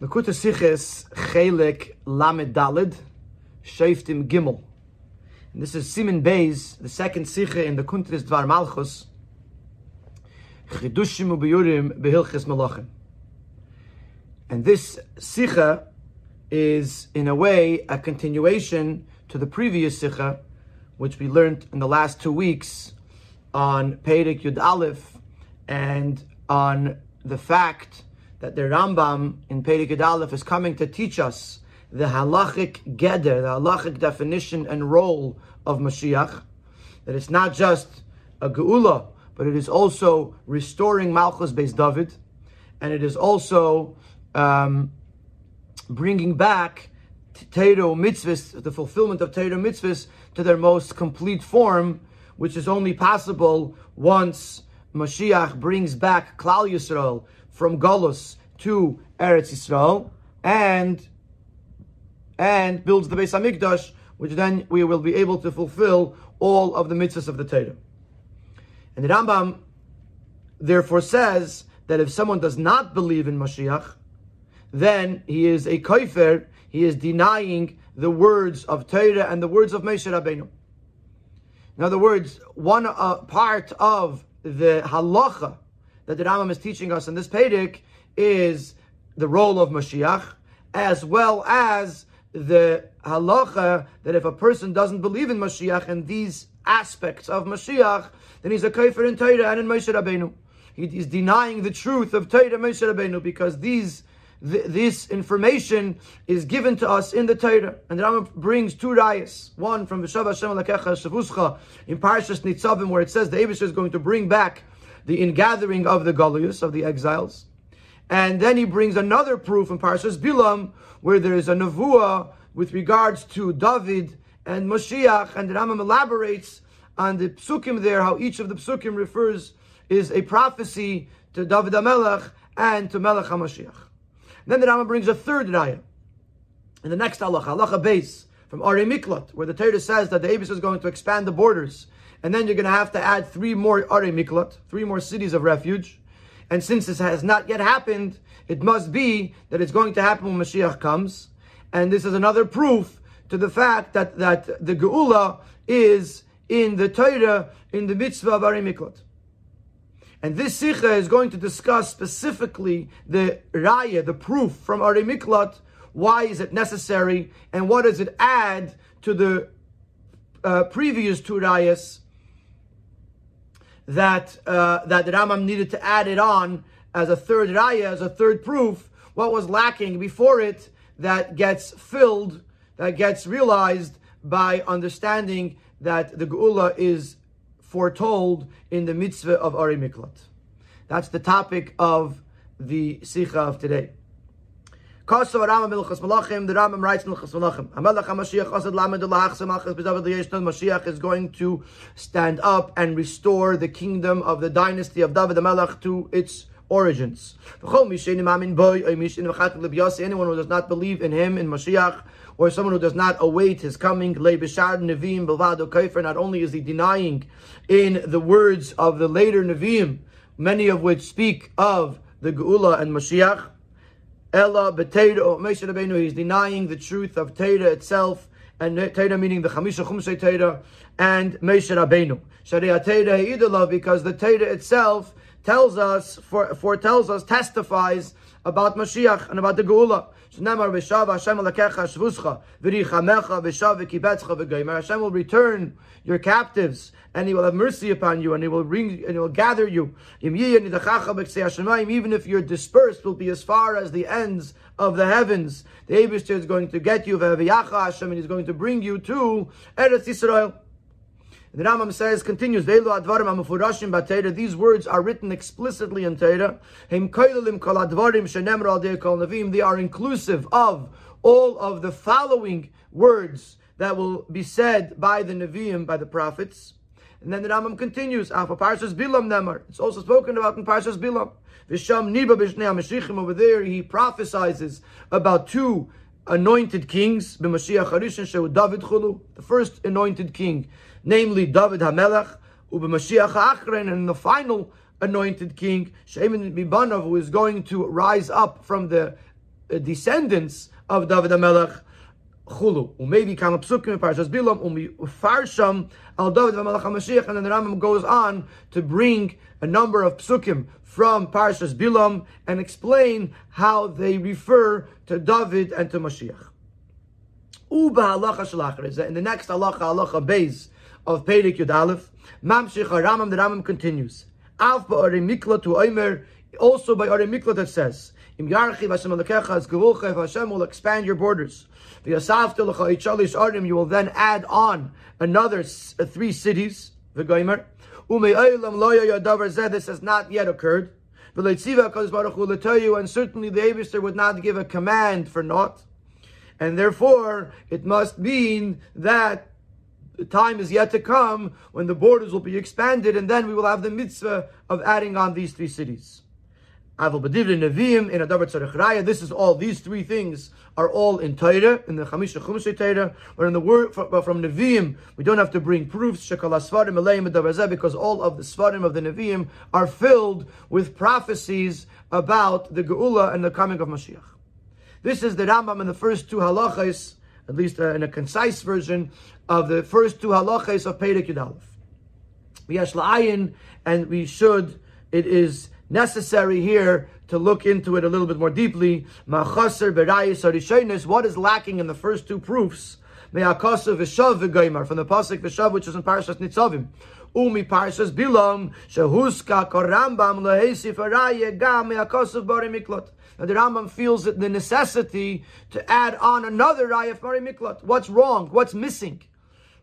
Lakuta Siches Chelik Lamed Dalid Shaftim Gimel. And this is Simin Beis, the second Sicha in the Kuntris Dvar Malchus. Chidushim Ubiyurim Behilchis Malachim. And this Sicha is, in a way, a continuation to the previous Sicha, which we learned in the last two weeks on Peirik Yud Aleph and on the fact that the Rambam in Perikid is coming to teach us the halachic geder, the halachic definition and role of Mashiach. That it's not just a geula, but it is also restoring Malchus Beis David, and it is also um, bringing back Torah mitzvahs, the fulfillment of Torah mitzvahs, to their most complete form, which is only possible once Mashiach brings back Klal Yisrael from Golus to Eretz Yisrael and and builds the Beis Hamikdash, which then we will be able to fulfill all of the mitzvahs of the Torah. And the Rambam therefore says that if someone does not believe in Mashiach, then he is a kaifer, he is denying the words of Torah and the words of Moshe Rabbeinu. In other words, one uh, part of the halacha that the Rambam is teaching us in this Pedic is the role of Mashiach, as well as the halacha that if a person doesn't believe in Mashiach and these aspects of Mashiach, then he's a kafir in Torah and in Moshe Rabbeinu. He is denying the truth of Torah and Moshe Rabbeinu because these th- this information is given to us in the Torah. And the Rambam brings two rayas. One from Vishav Hashem Alakecha Shavuscha in Parashas Nitzavim, where it says the Abish is going to bring back the ingathering of the Galius, of the exiles. And then he brings another proof in Parashas Bilam, where there is a nevuah with regards to David and Moshiach, and the Rambam elaborates on the psukim there, how each of the psukim refers is a prophecy to David HaMelech and to Melech HaMashiach. Then the Rambam brings a third raya. In the next halacha, halacha base from Ari Miklat, where the Torah says that the Abis is going to expand the borders, and then you're going to have to add three more Ari Miklat, three more cities of refuge. And since this has not yet happened, it must be that it's going to happen when Mashiach comes. And this is another proof to the fact that, that the Geula is in the Torah, in the mitzvah of Ari Miklat. And this Sikha is going to discuss specifically the Raya, the proof from Ari Miklat. Why is it necessary? And what does it add to the uh, previous two Rayas that, uh, that the Rambam needed to add it on as a third Raya, as a third proof? What was lacking before it that gets filled, that gets realized by understanding that the Geula is foretold in the mitzvah of Ari Miklat. That's the topic of the Sikha of today. The Rambam writes in Mashiach is going to stand up and restore the kingdom of the dynasty of David Melech to its origins. Anyone who does not believe in him, in Mashiach, or someone who does not await his coming, not only is he denying in the words of the later Nevi'im, many of which speak of the Geula and Mashiach, Ella B'Teira, Moshe Rabbeinu, he's denying the truth of Teira itself, and Teira meaning the Chamisha Chumsei Teira, and Moshe Rabbeinu. Sharia Teira Ha'idullah, because the Teira itself tells us, foretells us, testifies about Mashiach and about the Geula. Hashem will return your captives and he will have mercy upon you and he will bring and he will gather you. Even if you're dispersed, will be as far as the ends of the heavens. The Abishter is going to get you, and he's going to bring you to Eretz Yisrael. The Rambam says, continues, These words are written explicitly in Torah. They are inclusive of all of the following words that will be said by the Nevi'im, by the prophets. And then the Rambam continues, Parshas Bilam Nemar. It's also spoken about in Parshas Bilam. Visham Niba Bishnei Over there, he prophesizes about two anointed kings, b'Mashiach Harishan Shehu David Chulu, the first anointed king, namely David HaMelech, u'b'Mashiach Ha'achrein, and the final anointed king, Shemin Bibanov, who is going to rise up from the uh, descendants of David HaMelech, chulu. Maybe kama psukim Parshas Bilam, umi farsham al David v'malach HaMashiach, and then the Rambam goes on to bring a number of psukim from Parshas Bilam and explain how they refer to David and to Mashiach. Uba halacha shalachar in the next halacha, halacha beis of Perik Yud Aleph, Mamshich Rambam, the Rambam continues. Alf ba'arei mikla to Omer, also by Arei Mikla that says, Im Yarchi Hashem Alekecha Hashem will expand your borders. V'yasavte lecha ichalish arim, you will then add on another uh, three cities, v'goimer. Umei Eilam loya yadavar zeh, this has not yet occurred. V'leitziva HaKadosh Baruch Hu you, and certainly the Abishter would not give a command for naught. And therefore, it must mean that the time is yet to come when the borders will be expanded, and then we will have the mitzvah of adding on these three cities. This is all, these three things are all in Torah, in the Chamisha Chumash Torah, or in the word from, from Nevi'im, we don't have to bring proofs, because all of the Svarim of the Nevi'im are filled with prophecies about the Geula and the coming of Mashiach. This is the Rambam in the first two halachas, at least uh, in a concise version of the first two halachas of Perek Yud We have la'ayin, and we should. It is necessary here to look into it a little bit more deeply. What is lacking in the first two proofs? From the pasuk v'shav, which is in Parashas Nitzavim. Umi Parshas Bilam, Shehuska Korambam Lehesif Araye Gam Me'akasav Bari Miklot. Now the Rambam feels the necessity to add on another Raya of Miklot. What's wrong? What's missing?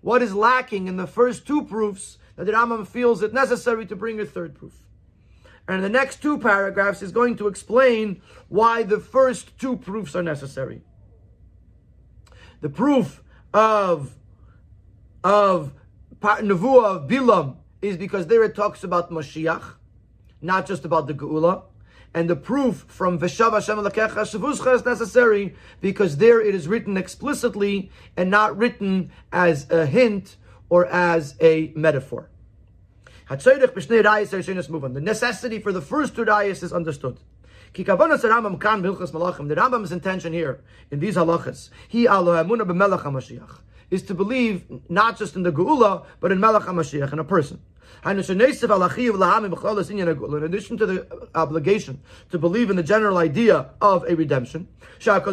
what is lacking in the first two proofs that the Rambam feels it necessary to bring a third proof. And the next two paragraphs is going to explain why the first two proofs are necessary. The proof of of Nevuah of Bilam is because there it talks about Mashiach, not just about the Geula. And the proof from Veshav Hashem Shavuscha is necessary because there it is written explicitly and not written as a hint or as a metaphor. The necessity for the first two rayas is understood. The Rambam's intention here in these halachas, is to believe not just in the Geula, but in Melech HaMashiach, in a person. In addition to the obligation to believe in the general idea of a redemption, that the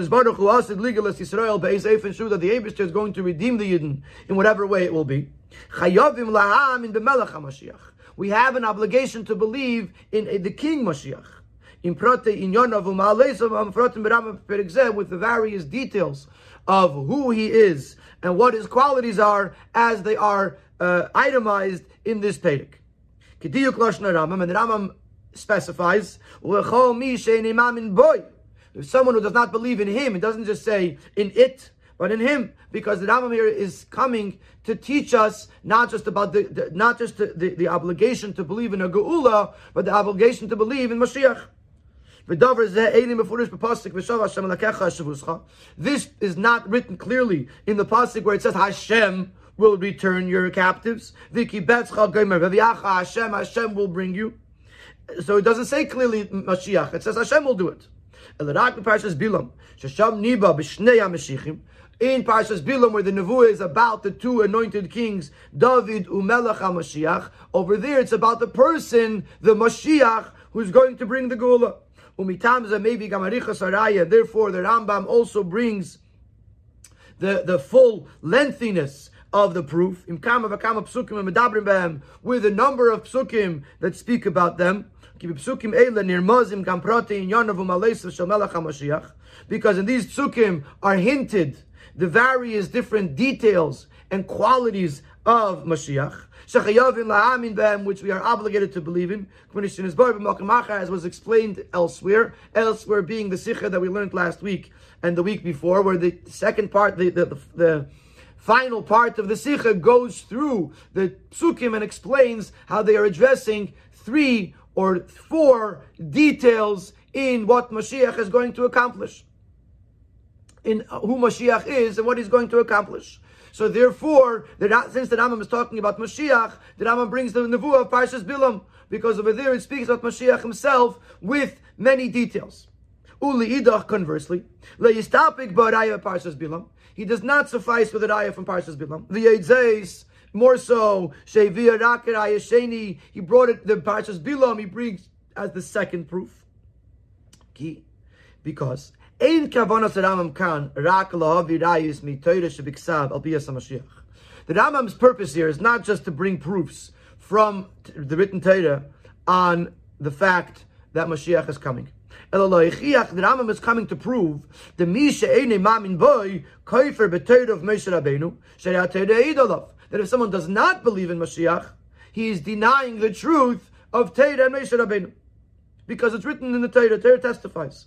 Abishter is going to redeem the Yidden in whatever way it will be. We have an obligation to believe in the King Mashiach. In Prote um, um, um, with the various details of who he is and what his qualities are as they are uh, itemized in this Pedic. Kediyuk Lashna Rambam, and Rambam specifies, If someone who does not believe in him, it doesn't just say in it, but in him, because the Rambam here is coming to teach us not just about the, the not just the, the, the, obligation to believe in a geula, but the obligation to believe in Mashiach. This is not written clearly in the pasuk where it says Hashem will return your captives. Hashem, Hashem will bring you. So it doesn't say clearly Mashiach. It says Hashem will do it. In Parshas Bilam, where the Nevuah is about the two anointed kings, David Umelech HaMashiach, over there it's about the person, the Mashiach, who's going to bring the Gula. Umitamza maybe Gamaricha Saraya. Therefore, the Rambam also brings the, the full lengthiness of the proof, with a number of psukim that speak about them. Because in these psukim are hinted the various different details and qualities of Mashiach, which we are obligated to believe in, as was explained elsewhere, elsewhere being the sikha that we learned last week and the week before, where the second part, the, the, the, the final part of the Sikha goes through the Psukim and explains how they are addressing three or four details in what Mashiach is going to accomplish. In who Mashiach is and what he's going to accomplish. So therefore, the, since the Rambam is talking about Mashiach, the Rambam brings the Nevuah of Parshas Bilam, because over there it speaks about Mashiach himself with many details. Uli idach, conversely, leistapik ba'araya parshas bilam. He does not suffice with a raya from parshas bilam. The more so, shevia rakaraya sheni. He brought it the parshas bilam. He brings as the second proof. Key, because al. The Rambam's purpose here is not just to bring proofs from the written Torah on the fact that Mashiach is coming. The Rambam is coming to prove the that if someone does not believe in Mashiach, he is denying the truth of Torah and Moshe Rabbeinu because it's written in the Torah. Torah testifies.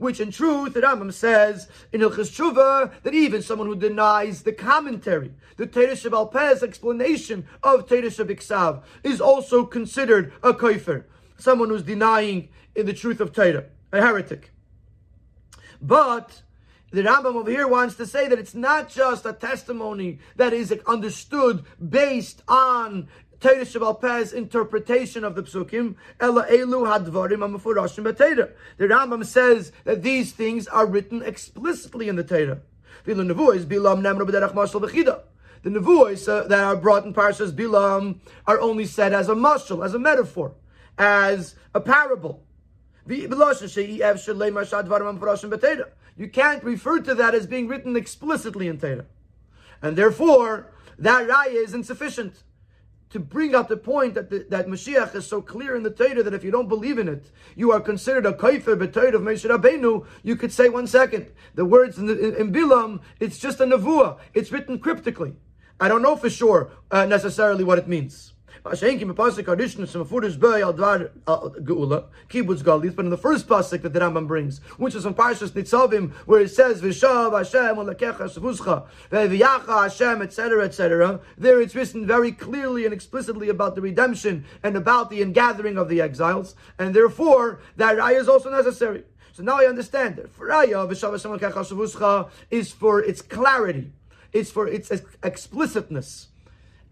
Which in truth, the Rambam says in Ilchis Tshuva that even someone who denies the commentary, the Torah Shebal Peh's explanation of Torah Shebiksav, is also considered a kaifer, someone who's denying in the truth of Torah, a heretic. But the Rambam over here wants to say that it's not just a testimony that is understood based on Torah Shabal Pez interpretation of the psukim. Ela elu hadvarim amafurashim b'Torah. The Rambam says that these things are written explicitly in the Torah. The nevuos uh, that are brought in Parshas Bilam are only said as a mashal, as a metaphor, as a parable. You can't refer to that as being written explicitly in Torah. And therefore, that raya is insufficient to bring out the point that the, that Mashiach is so clear in the Torah that if you don't believe in it, you are considered a kaifer b'Torah of Moshe Rabbeinu. You could say one second the words in, the, in, in Bilam. It's just a nevuah. It's written cryptically. I don't know for sure uh, necessarily what it means. But in the first pasuk that the Rambam brings, which is from Parshas Nitzavim, where it says Vishav Hashem Olakecha Shavuscha Ve'viyacha Hashem, etc., etc. There it's written very clearly and explicitly about the redemption and about the ingathering of the exiles, and therefore that raya is also necessary. So now I understand that for raya Hashem is for its clarity, it's for its explicitness.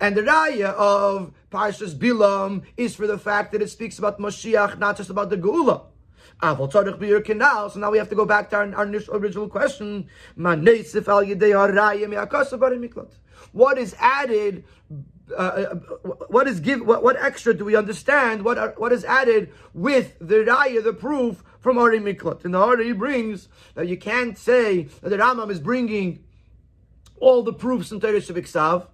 And the raya of Parshas Bilam is for the fact that it speaks about Mashiach, not just about the Geula. So now we have to go back to our, our original question. What is added? Uh, uh, what is give? What, what, extra do we understand? What are, what is added with the raya, the proof from Ari Miklat? And the Ari brings that you can't say that the Rambam is bringing all the proofs in Teresh Iksav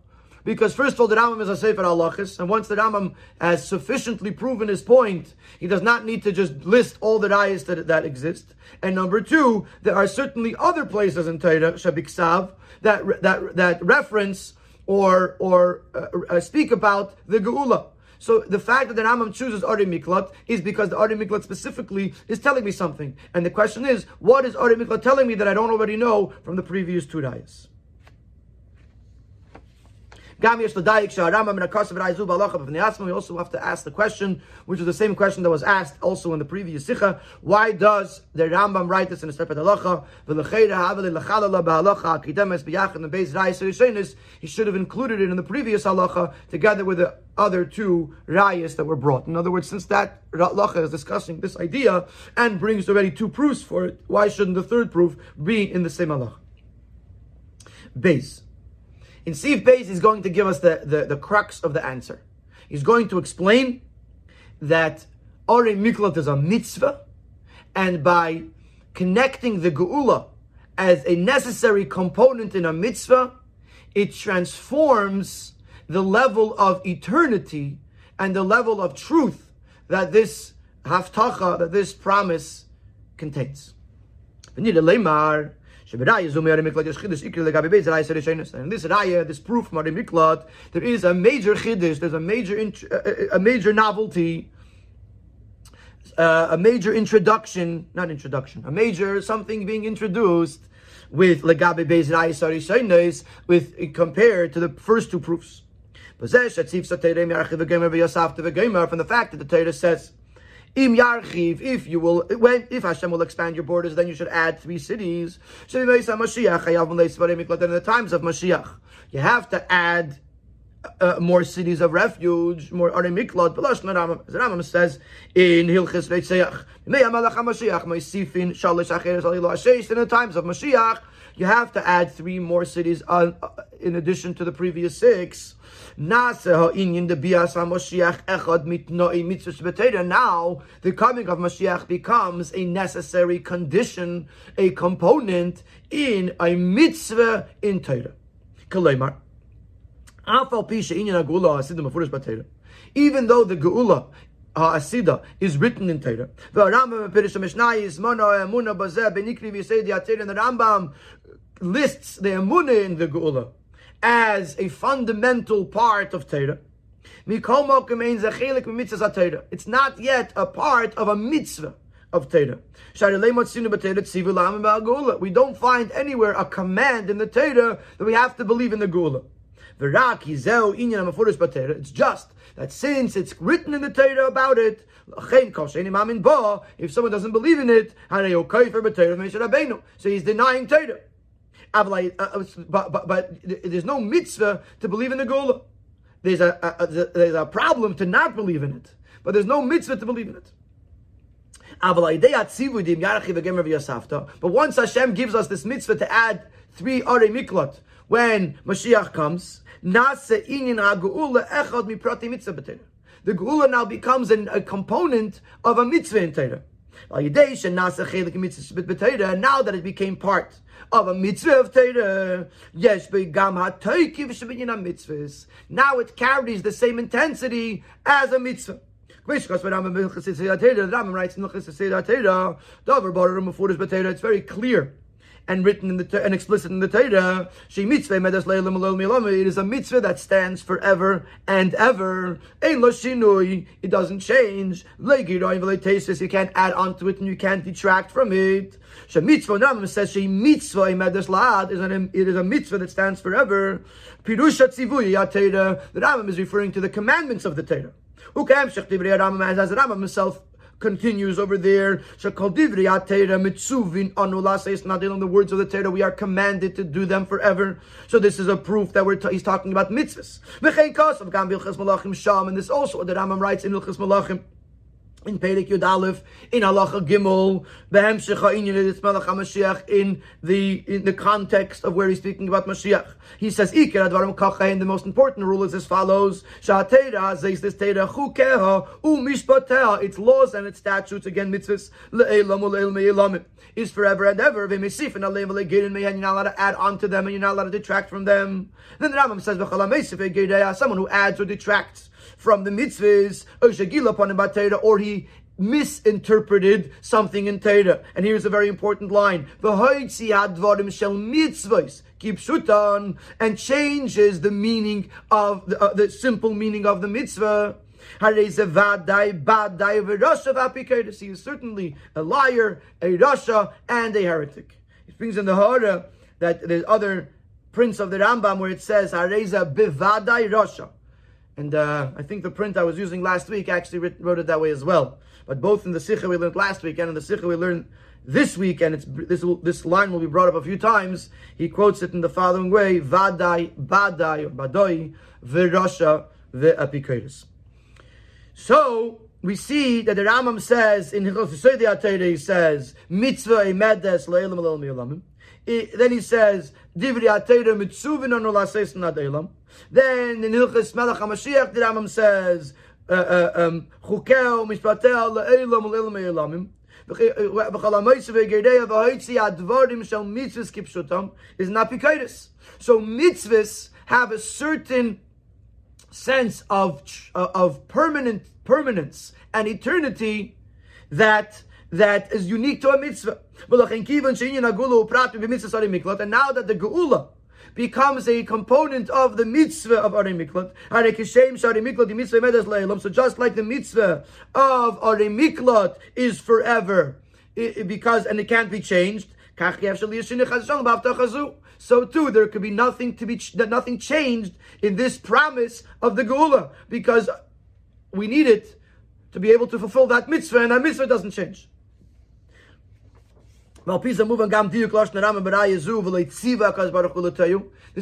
because first of all, the Rambam is a Sefer Halachis, and once the Rambam has sufficiently proven his point, he does not need to just list all the rayas that, that exist. And number two, there are certainly other places in Torah, Shabiksav, that, that, that reference or, or uh, uh, speak about the Geula. So the fact that the Rambam chooses Ari Miklat is because the Ari Miklat specifically is telling me something. And the question is, what is Ari Miklat telling me that I don't already know from the previous two rayas? We also have to ask the question, which is the same question that was asked also in the previous Sikha. Why does the Rambam write this in a separate halacha? He should have included it in the previous halacha together with the other two rayas that were brought. In other words, since that halacha is discussing this idea and brings already two proofs for it, why shouldn't the third proof be in the same halacha? Base. In Siv Beis, he's going to give us the, the, the crux of the answer. He's going to explain that Ori Miklat is a mitzvah, and by connecting the Geula as a necessary component in a mitzvah, it transforms the level of eternity and the level of truth that this haftacha, that this promise contains. And this raya, this proof from Miklat, there is a major chiddush, there's a major, a major novelty, uh, a major introduction, not introduction, a major something being introduced with legabe bez raya with compared to the first two proofs. From the fact that the Torah says, Im Yarchiv, if you will, when if Hashem will expand your borders, then you should add three cities. In the times of Mashiach, you have to add uh, more cities of refuge, more are miklot. As the Rambam says in Hilchis Veitzayach, in the times of Mashiach, you have to add three more cities on, uh, in addition to the previous six. Now, the coming of Mashiach becomes a necessary condition, a component in a mitzvah in Torah. Even though the Geula Asida is written in Torah. The Rambam Pirish Mishnah is Mono Emuna Bazeh Benikri V'Yisei Diatir and the Rambam lists the Emuna in the Geula as a fundamental part of Torah. It's not yet a part of a mitzvah of Torah. We don't find anywhere a command in the Torah that we have to believe in the Geula. It's just that since it's written in the Torah about it, if someone doesn't believe in it, so he's denying Torah. Uh, uh, but, but, but there's no mitzvah to believe in the Gula. There's a, a, a, there's a problem to not believe in it, but there's no mitzvah to believe in it. But once Hashem gives us this mitzvah to add three Are Miklot, when Mashiach comes, the Geula now becomes an, a component of a mitzvah in Torah. Now that it became part of a mitzvah of Torah, yes. Now it carries the same intensity as a mitzvah. It's very clear and written in the and explicit in the Torah. She mitzvah medas It is a mitzvah that stands forever and ever. Ein shinui. It doesn't change. You can't add onto it and you can't detract from it. She mitzvah Rambam says she mitzvah medas laad it is a mitzvah that stands forever. Pirusha tzivuy The Rambam is referring to the commandments of the Torah. As the Rambam himself continues over there. Not in the words of the Torah, we are commanded to do them forever. So this is a proof that we're t- he's talking about mitzvahs. And this also the Rambam writes in Ilchas Malachim in Perek Yud Aleph, in Halacha Gimel, in the in the context of where he's speaking about Mashiach. He says, Iker Advarim Kacha, and the most important rule is as follows: Sha'atera says this Teda Chukeha U Mishpateha. Its laws and its statutes again mitzvahs le'elam u'le'el me'elamim is forever and ever. V'misif and aleim le'girin me'yan. You're not allowed to add on to them, and you're not allowed to detract from them. Then the Rambam says, Someone who adds or detracts from the mitzvahs, or he misinterpreted something in Torah. And here's a very important line. V'hoitzi hadvarim shel mitzvahs kipshutan and changes the meaning of the, uh, the simple meaning of the mitzvah. He is certainly a liar, a rasha, and a heretic. It brings in the Hara that there's other prints of the Rambam where it says Hareza bivadai rasha. And uh, I think the print I was using last week actually wrote it that way as well. But both in the Sikha we learned last week and in the Sikha we learned this week, and it's this this line will be brought up a few times. He quotes it in the following way: "Vadai, badai, or badoi, virasha, ve'apikoris." So we see that the Rambam says in Hilchos he says mitzvah emedes le'elam Then he says divri atayda mitzuvin anu laseis nadelam. Then in Hilchas Melech HaMashiach, the Rambam says, uh, uh, um, Chukeo mishpateo le'elam le'elam le'elamim. Uh, is not pikaitis. So mitzvahs have a certain sense of of permanent permanence and eternity that that is unique to a mitzvah. And now that the geula becomes a component of the mitzvah of Ari Miklat. So just like the mitzvah of Ari Miklat is forever, because and it can't be changed. So too, there could be nothing to be nothing changed in this promise of the Geula because we need it to be able to fulfill that mitzvah, and that mitzvah doesn't change. This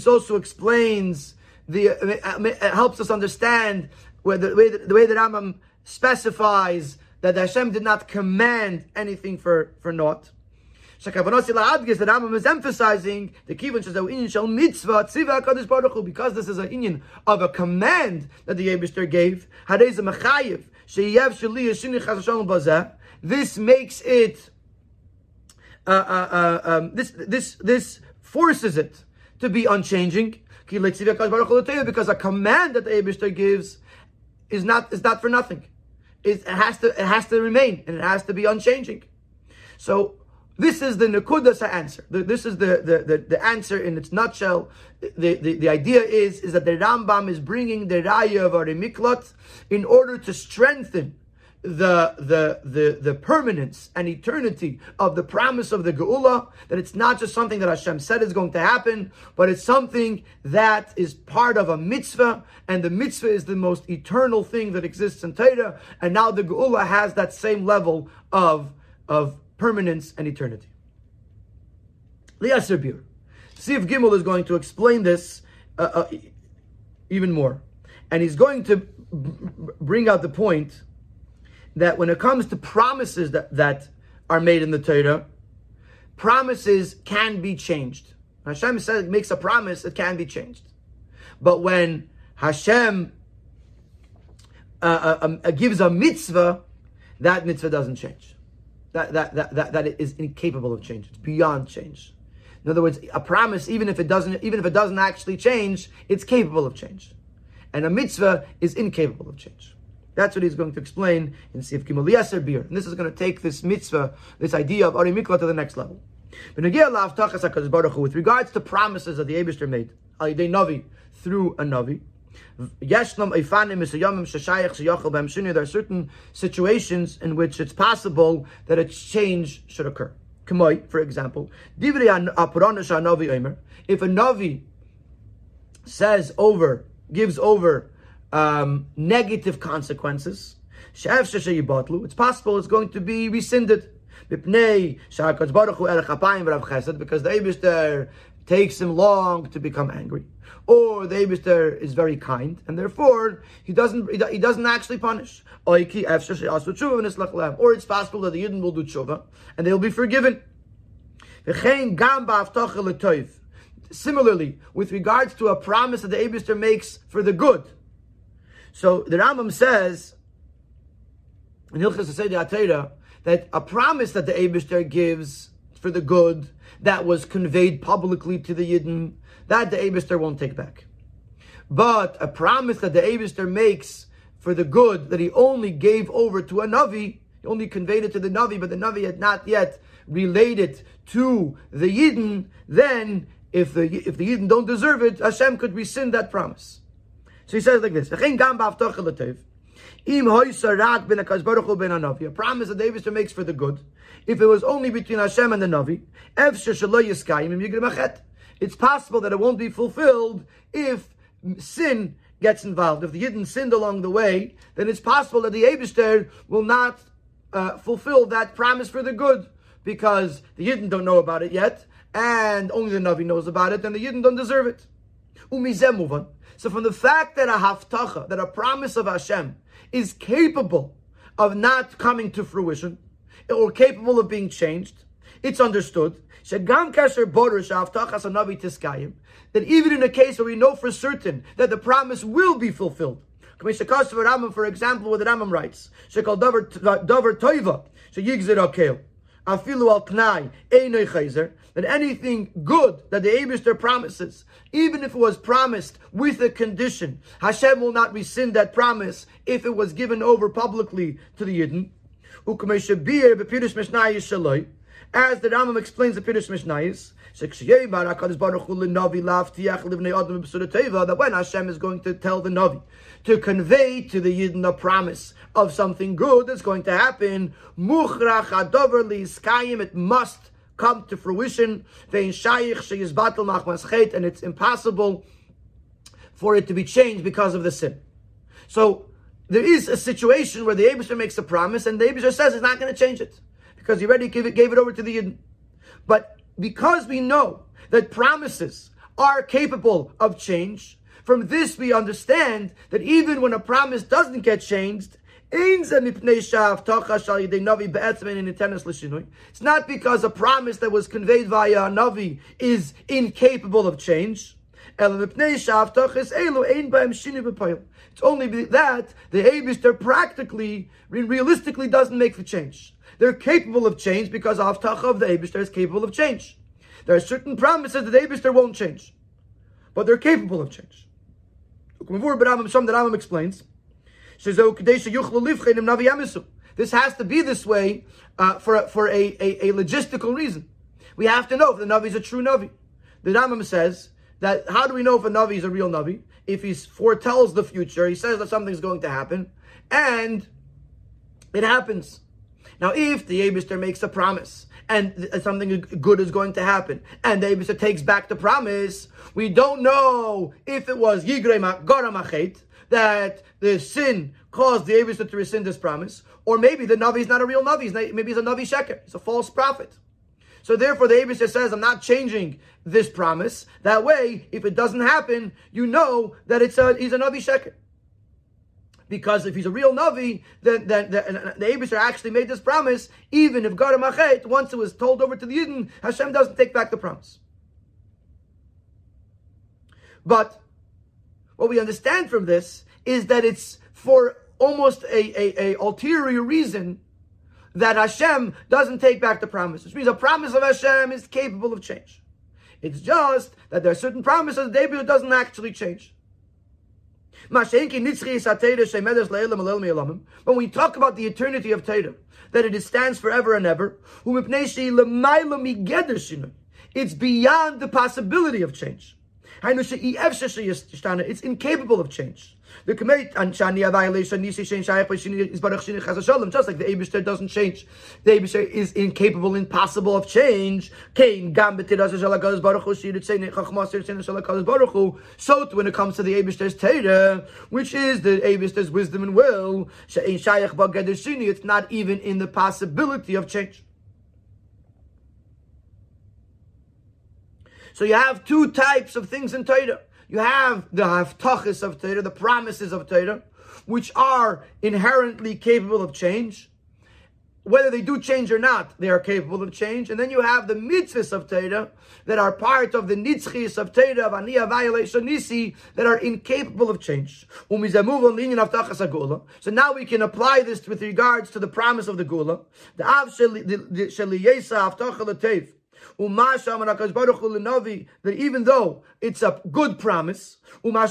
also explains the helps us understand where the way the way that Rambam specifies that Hashem did not command anything for for naught. Shakavanasi la'adgis that Rambam is emphasizing the kivun says inyan shel mitzvah tziva because this is an inyan of a command that the Yebishter gave. This makes it. Uh, uh, uh, um, this this this forces it to be unchanging because a command that the Abishter gives is not is not for nothing. It has to it has to remain and it has to be unchanging. So this is the Nakudas answer. This is the, the, the, the, answer in its nutshell. The, the, the idea is, is that the Rambam is bringing the Raya of Arimiklot in order to strengthen the, the, the, the permanence and eternity of the promise of the Geula, that it's not just something that Hashem said is going to happen, but it's something that is part of a mitzvah, and the mitzvah is the most eternal thing that exists in Torah, and now the Geula has that same level of, of permanence and eternity. Liasir Bir. Siv Gimel is going to explain this uh, uh, even more. And he's going to b- bring out the point that when it comes to promises that, that are made in the Torah, promises can be changed. Hashem says makes a promise, it can be changed. But when Hashem uh, uh, um, uh, gives a mitzvah, that mitzvah doesn't change. That, that, that, that, that is incapable of change. It's beyond change. In other words, a promise, even if it doesn't, even if it doesn't actually change, it's capable of change. And a mitzvah is incapable of change. That's what he's going to explain in Sif Gimel Yeser Bir. And this is going to take this mitzvah, this idea of Ari Mikla to the next level. With regards to promises that the Abishter made, Navi, through a Navi, there are certain situations in which it's possible that a change should occur. For example, if a Navi says over, gives over um, negative consequences. It's possible it's going to be rescinded. Because the Abishter takes him long to become angry. Or the Abishter is very kind, and therefore he doesn't he doesn't actually punish. Or it's possible that the Yidden will do tshuva, and they'll be forgiven. Similarly, with regards to a promise that the Abishter makes for the good, so the Rambam says in Hilchas Asedi that a promise that the Abishter gives for the good that was conveyed publicly to the Yidden, that the Abishter won't take back. But a promise that the Abishter makes for the good that he only gave over to a Navi, he only conveyed it to the Navi, but the Navi had not yet related to the Yidden, then if the if the Yidden don't deserve it, Hashem could rescind that promise. So he says like this: gam im bin A promise that David makes for the good. If it was only between Hashem and the Navi, it's possible that it won't be fulfilled if sin gets involved. If the Yidden sinned along the way, then it's possible that the Abishter will not uh, fulfill that promise for the good because the Yidden don't know about it yet, and only the Navi knows about it, and the Yidden don't deserve it. So from the fact that a haftacha, that a promise of Hashem is capable of not coming to fruition, or capable of being changed, it's understood that even in a case where we know for certain that the promise will be fulfilled. For example, what the Rambam writes, afilu al tnai einoi chayzer, that anything good that the Abishter promises, even if it was promised with a condition, Hashem will not rescind that promise if it was given over publicly to the Yidden. As the Rambam explains the Pirush Mishnayis, that when Hashem is going to tell the Navi to convey to the Yidden a promise of something good that's going to happen, it must come to fruition, and it's impossible for it to be changed because of the sin. So there is a situation where the Abishah makes a promise and the Abishah says he's not going to change it because he already gave it, gave it over to the Yidden. But because we know that promises are capable of change, from this we understand that even when a promise doesn't get changed, it's not because a promise that was conveyed via a Navi is incapable of change. It's only that the Abishter practically, realistically doesn't make the change. They're capable of change because Avtacha of the Abishter is capable of change. There are certain promises that the Abishter won't change, but they're capable of change. Some Rambam explains. This has to be this way uh, for, for a, a, a, logistical reason. We have to know if the Navi is a true Navi. The Rambam says that how do we know if a Navi is a real Navi? If he foretells the future, he says that something's going to happen, and it happens. Now, if the Abishter makes a promise and uh, something good is going to happen, and the Abishter takes back the promise, we don't know if it was Yigrei Goramachet, that the sin caused the Abishter to rescind this promise, or maybe the Navi is not a real Navi, maybe he's a Navi Sheker, he's a false prophet. So therefore, the Abishter says, I'm not changing this promise. That way, if it doesn't happen, you know that it's a, he's a Navi Sheker. Because if he's a real Navi, then, then, then the Abishter actually made this promise, even if God Machet, once it was told over to the Yidden, Hashem doesn't take back the promise. But what we understand from this is that it's for almost a, a, a ulterior reason that Hashem doesn't take back the promise, which means a promise of Hashem is capable of change. It's just that there are certain promises David doesn't actually change. When we talk about the eternity of Torah, that it stands forever and ever, it's beyond the possibility of change. It's incapable of change. The Just like the Eibushter doesn't change, the Eibushter is incapable, impossible of change. So when it comes to the Eibushter's Torah, which is the Eibushter's wisdom and will, it's not even in the possibility of change. So you have two types of things in Torah. You have the haftachis of Torah, the promises of Torah, which are inherently capable of change. Whether they do change or not, they are capable of change. And then you have the mitzvahs of Torah that are part of the nitzchis of Torah, of Aniyah violation nisi, that are incapable of change. So now we can apply this with regards to the promise of the Gula. The Av That even though it's a good promise, and that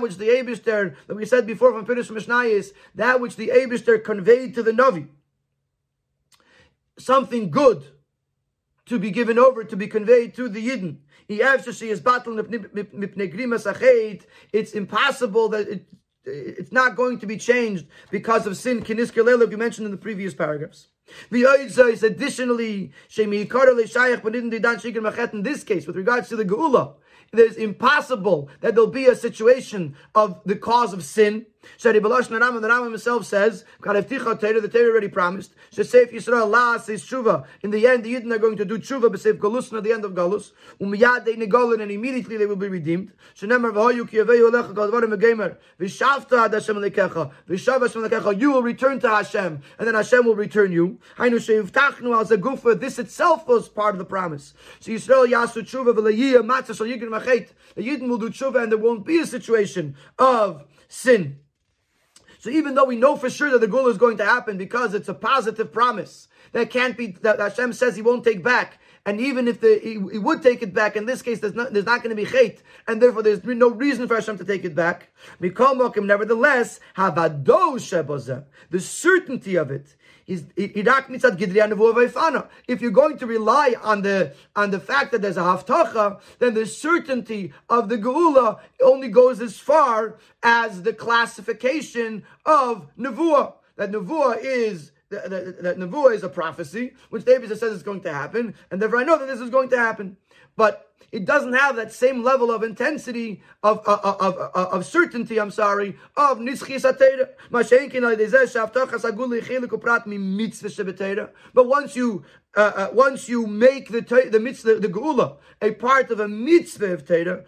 which the Abishter, that we said before from Pirush Mishnah is, that which the Abishter conveyed to the Navi, something good to be given over, to be conveyed to the Yidden. It's impossible that it, it's not going to be changed because of sin, kinisker we mentioned in the previous paragraphs. The Ayzah is additionally, in this case, with regards to the Geula, it is impossible that there'll be a situation of the cause of sin. So the Rambam himself says, the Torah already promised. Shesef Yisrael La says tshuva. In the end, the Yidden are going to do tshuva b'seif galus at the end of galus. Umiyad they negolin, and immediately they will be redeemed. Shenemar v'hoyu ki yaveyu alecha kol dvarim megamer. V'shavta ad Hashem lekecha. V'shav Hashem lekecha. You will return to Hashem, and then Hashem will return you. Hainu sheivtachnu al zagufa. This itself was part of the promise. So Yisrael yasu tshuva v'leyiyah matzah shal yigin machet. The Yidden will do tshuva, and there won't be a situation of sin. So even though we know for sure that the Gula is going to happen because it's a positive promise that can't be, that Hashem says he won't take back. And even if the, he, he would take it back, in this case, there's not, there's not going to be chait, and therefore there's no reason for Hashem to take it back. Because nevertheless, the certainty of it is if you're going to rely on the on the fact that there's a haftacha, then the certainty of the geula only goes as far as the classification of nevuah. That nevuah is that, that, that Nevuah is a prophecy, which David says is going to happen, and therefore I know that this is going to happen. But it doesn't have that same level of intensity of of, of, of, of certainty. I'm sorry of atera. But once you uh, uh, once you make the the mitzvah the geula a part of a mitzvah of Torah,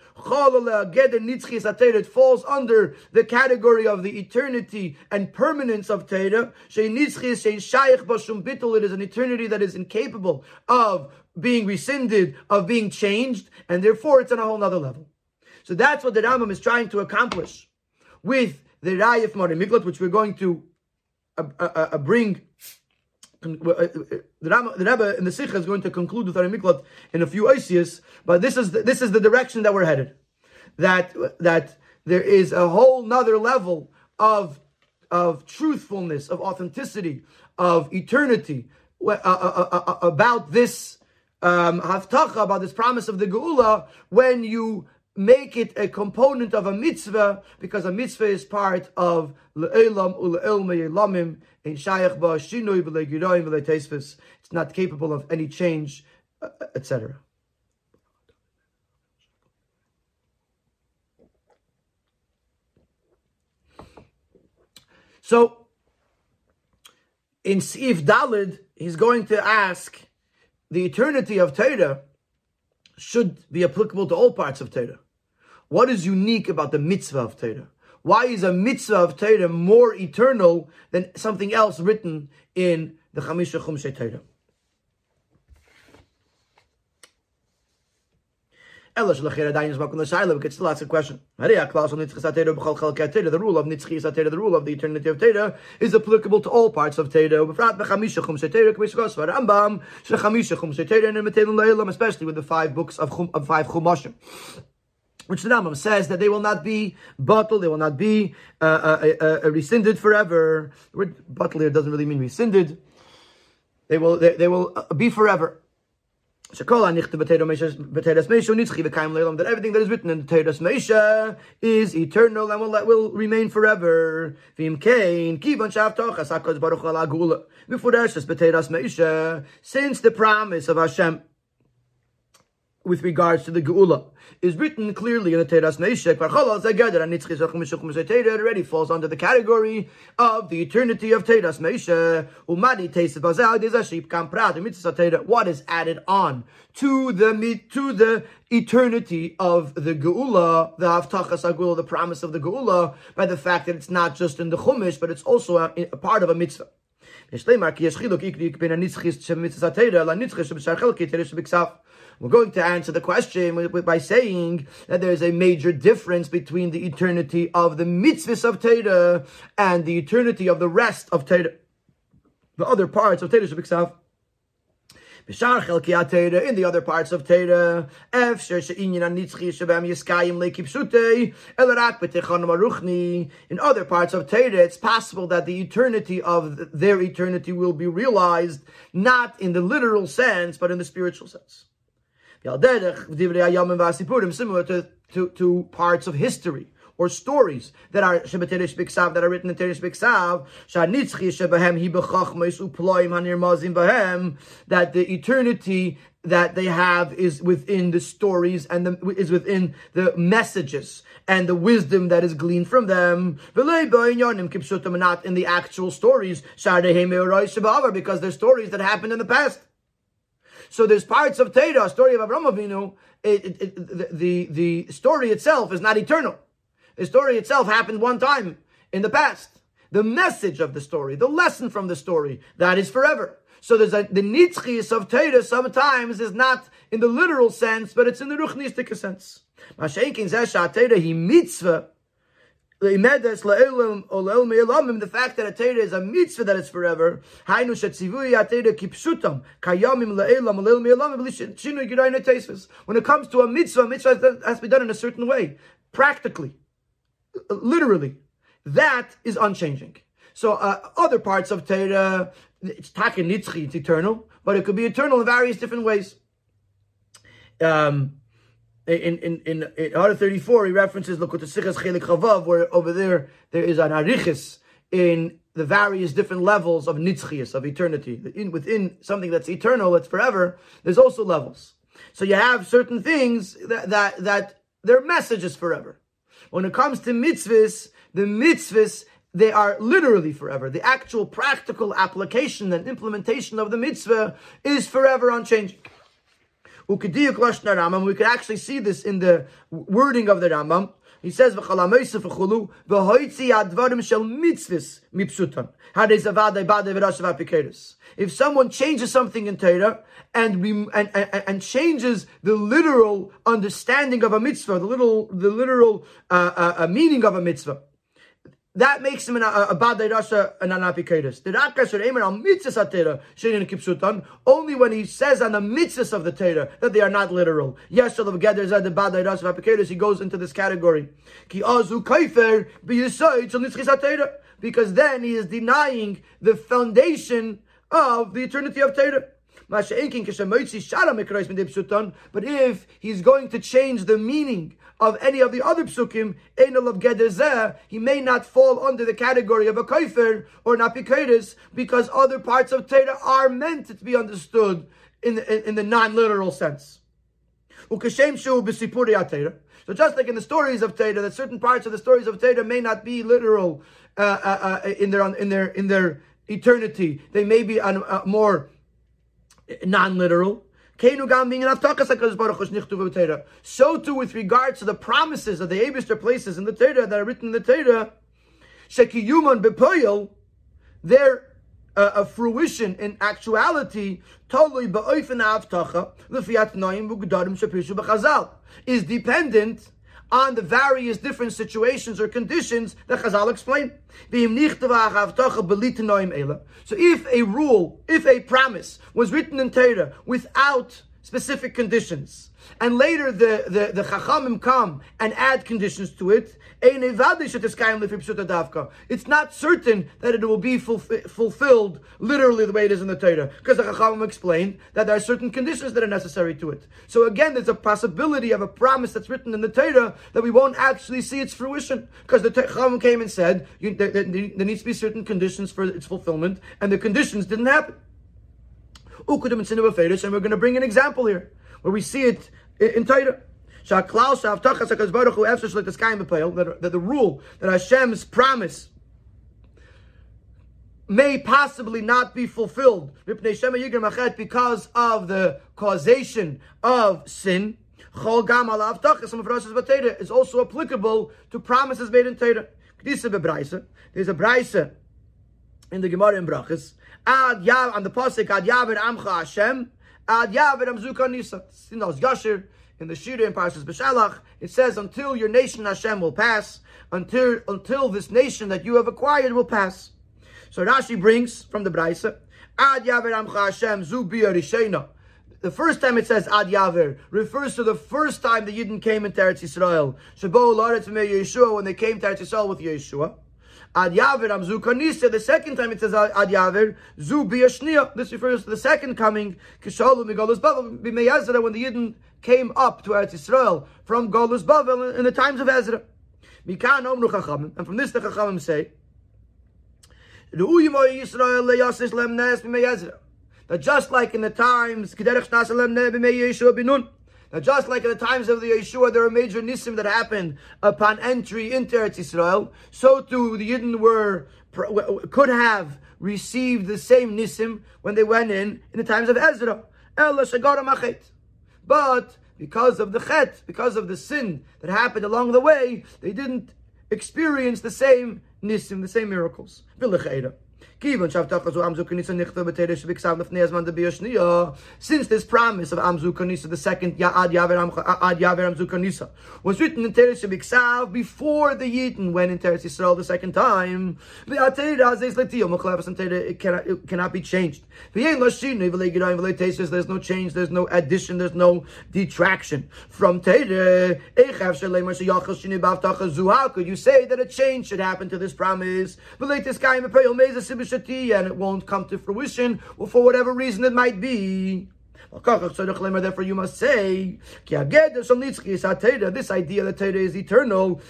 it falls under the category of the eternity and permanence of Torah. It is an eternity that is incapable of being rescinded, of being changed, and therefore it's on a whole other level. So that's what the Rambam is trying to accomplish with the Rayif Mari Miklat, which we're going to uh, uh, uh, bring. Uh, uh, the, Rebbe, the Rebbe in the Sicha is going to conclude with Ari Miklat in a few Isias, but this is the, this is the direction that we're headed. That that there is a whole nother level of of truthfulness, of authenticity, of eternity uh, about this um, haftacha, about this promise of the geula, when you make it a component of a mitzvah, because a mitzvah is part of me'elamim, in shayach ba shinoi. It's not capable of any change, uh, etc. So, in Sif Dalid, he's going to ask the eternity of Torah should be applicable to all parts of Torah. What is unique about the mitzvah of Torah? Why is a mitzvah of Torah more eternal than something else written in the Chamisha Chumshei Torah? Ela shlachir adayin zmakun l'shayla. We could still ask a question. maria klaus on The rule of nitzchis atera, the rule of the eternity of Teda, is applicable to all parts of Teda. Especially with the five books of, chum, of five chumashim which the Rambam says that they will not be bottled, they will not be uh, uh, uh, uh rescinded forever. The word bottled here doesn't really mean rescinded. They will, they, they will uh, be forever. That everything that is written in the Teras Meisha is eternal and will, will remain forever. Since the promise of Hashem with regards to the Geula is written clearly in the Teras Neshek. It already falls under the category of the eternity of Teras Neshek. What is added on to the to the eternity of the Geula, the Haftachas Agula, the promise of the Geula, by the fact that it's not just in the Chumash, but it's also a, a part of a mitzvah. We're going to answer the question by saying that there is a major difference between the eternity of the mitzvahs of Torah and the eternity of the rest of Torah. The other parts of Torah Shabbat in the other parts of Torah, in other parts of Torah, it's possible that the eternity of their eternity will be realized not in the literal sense, but in the spiritual sense similar to, to, to parts of history or stories that are that are written in Terish Biksav, that the eternity that they have is within the stories and the, is within the messages and the wisdom that is gleaned from them. Not in the actual stories, because they're stories that happened in the past. So there's parts of Torah, story of Avraham Avinu, it, it, it, the, the story itself is not eternal. The story itself happened one time in the past. The message of the story, the lesson from the story, that is forever. So there's a, the nitzchis of Torah sometimes is not in the literal sense, but it's in the ruchnistic sense. Mashenkin zeh he mitzvah the fact that a Torah is a mitzvah that is forever. When it comes to a mitzvah, a mitzvah has to be done in a certain way, practically, literally. That is unchanging. So uh, other parts of Torah, it's taken nitzchi, it's eternal, but it could be eternal in various different ways. Um, in in in, in 134 he references look at the Sichas Chelik Chavav where over there there is an arichis in the various different levels of nitzchias, of eternity. In, within something that's eternal, that's forever, there's also levels. So you have certain things that, that, that their message is forever. When it comes to mitzvahs, the mitzvahs, they are literally forever. The actual practical application and implementation of the mitzvah is forever unchanging. We could actually see this in the wording of the Rambam. He says, "V'chalameisef advarim shel mitzvahs mipsutan." If someone changes something in Torah and, and, and, and changes the literal understanding of a mitzvah, the little the literal uh, uh, meaning of a mitzvah, that makes him a, a bad and an anapikaitis. The rakas or emer al mitzvahs atera shein kipsutan only when he says on the mitzvahs of the Torah that they are not literal. Yes, so the gather is the bad rasha apikaitis. He goes into this category. Ki azu kaifer because then he is denying the foundation of the eternity of Torah. But if he's going to change the meaning of any of the other psukim, of Gedezeh, he may not fall under the category of a kaifer or an apikaitis because other parts of Torah are meant to be understood in the, in, the non-literal sense. So just like in the stories of Torah, that certain parts of the stories of Torah may not be literal uh, uh, uh, in their in their in their eternity, they may be uh, more non-literal. So too with regards to the promises of the Abishter places in the Torah that are written in the Torah, Shekiyuman bepoyel, their uh, a fruition in actuality totally is dependent on the various different situations or conditions that Chazal explain. So if a rule, if a promise was written in Torah without specific conditions, and later the, the, the Chachamim come and add conditions to it, it's not certain that it will be fulfilled literally the way it is in the Torah, because the Chachamim explained that there are certain conditions that are necessary to it. So again, there's a possibility of a promise that's written in the Torah that we won't actually see its fruition, because the Chachamim came and said you, there, there, there needs to be certain conditions for its fulfillment, and the conditions didn't happen. And we're going to bring an example here where we see it in Torah. That, the rule that Hashem's promise may possibly not be fulfilled because of the causation of sin. Is also applicable to promises made in Torah. There's a brisa in the Gemara in Brachas. Ad yav on the pasuk Ad yaver amcha Hashem. Ad yaver amzuka nisa. In those Yashir in the Shira in Parshas Beshalach, it says, "Until your nation Hashem will pass, until until this nation that you have acquired will pass." So Rashi brings from the Brisa, Ad yaver amcha Hashem zu. The first time it says Ad Yaver refers to the first time the Yidden came into Eretz Yisrael. Shabo Laretz Yeshua when they came to Eretz Yisrael with Yeshua. Ad Yaver Amzu Kanisa. The second time it says Ad Yaver Zu Biyashnia. This refers to the second coming Kishalu Migolus Bavel B'Meyazra when the Yidden came up to Eretz Yisrael from Golus Bavel in the times of Ezra. Mikan Omru Chachamim. And from this the Chachamim say Bimeyazra, that just like in the times now, just like in the times of the Yeshua, there were major nisim that happened upon entry into Eretz Yisrael, so too the Yidden were could have received the same nisim when they went in in the times of Ezra. But because of the chet, because of the sin that happened along the way, they didn't experience the same nisim, the same miracles. Since this promise of Amzu Kanisa, the second Ya'ad Yaver Amzu Kanisa, was written in Teresh Biksav before the Yidden went in Teresh Yisrael the second time, it cannot, it cannot be changed. There's no change, there's no addition, there's no detraction from Teresh. How could you say that a change should happen to this promise? And it won't come to fruition, or for whatever reason it might be. Therefore, you must say, this idea that Torah is eternal,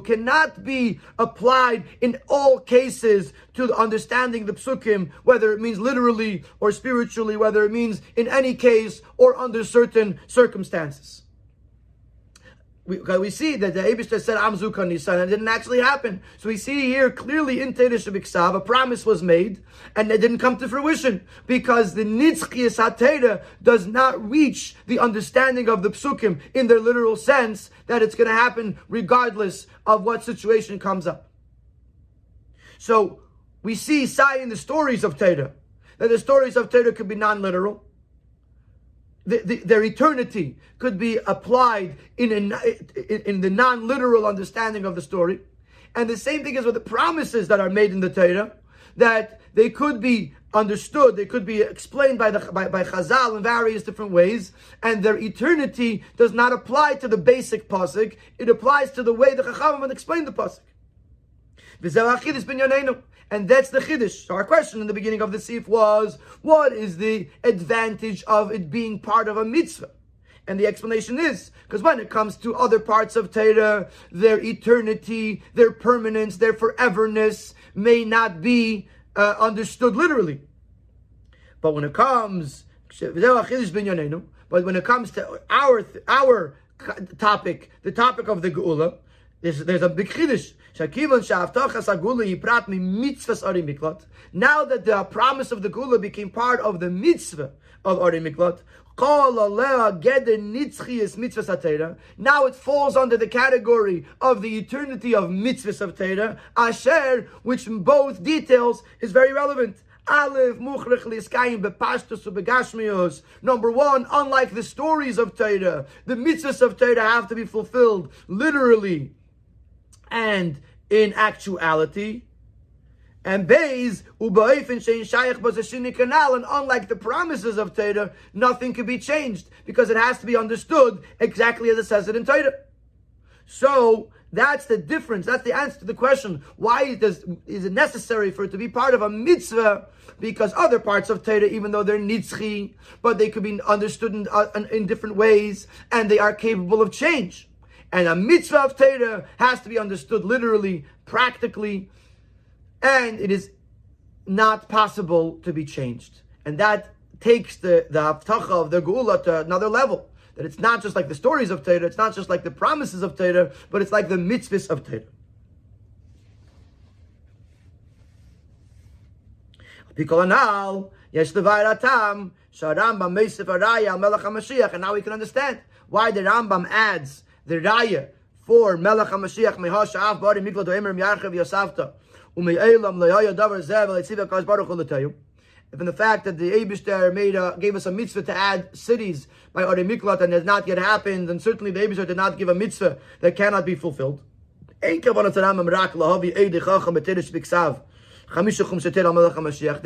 cannot be applied in all cases to the understanding the psukim, whether it means literally or spiritually, whether it means in any case or under certain circumstances we, we see that the Abishter said Amzuka Nisan and it didn't actually happen. So we see here clearly in Teresh Biksav a promise was made and it didn't come to fruition because the Nitzchias HaTeira does not reach the understanding of the Psukim in their literal sense that it's going to happen regardless of what situation comes up. So we see Sai in the stories of Teira that the stories of Teira could be non-literal the, the, their eternity could be applied in, a, in the non-literal understanding of the story. And the same thing is with the promises that are made in the Torah, that they could be understood, they could be explained by, the, by, by Chazal in various different ways, and their eternity does not apply to the basic pasuk, it applies to the way the Chachamim explain the pasuk. And that's the chiddush. So our question in the beginning of the sif was, what is the advantage of it being part of a mitzvah? And the explanation is because when it comes to other parts of Torah, their eternity, their permanence, their foreverness may not be uh, understood literally. But when it comes, but when it comes to our our topic, the topic of the Geula, there's, there's a big chiddush. Now that the promise of the Geula became part of the mitzvah of Ari Miklat, now it falls under the category of the eternity of mitzvahs of Torah, Asher, which in both details is very relevant. Number one, unlike the stories of Torah, the mitzvahs of Torah have to be fulfilled literally and in actuality. And Beis, Ubaifin Shein Shaykh Bazashini Canal, and unlike the promises of Torah, nothing can be changed because it has to be understood exactly as it says it in Torah. So that's the difference. That's the answer to the question: Why does is it necessary for it to be part of a mitzvah? Because other parts of Torah, even though they're nitzchi, but they could be understood in, uh, in different ways, and they are capable of change. And a mitzvah of Torah has to be understood literally, practically, and it is not possible to be changed. And that takes the, the haftacha of the geula to another level. That it's not just like the stories of Torah, it's not just like the promises of Torah, but it's like the mitzvahs of Torah. And now we can understand why the Rambam adds the raya for Melech HaMashiach Meha Sha'af Bari Mikla Doemer Yarchev Yosafta Ume'elam Le'aya Davar Zev Le'tziva Kaz Baruch Hu From the fact that the Abishter made a, gave us a mitzvah to add cities by Ari Miklat and has not yet happened, and certainly the Abishter did not give a mitzvah that cannot be fulfilled. The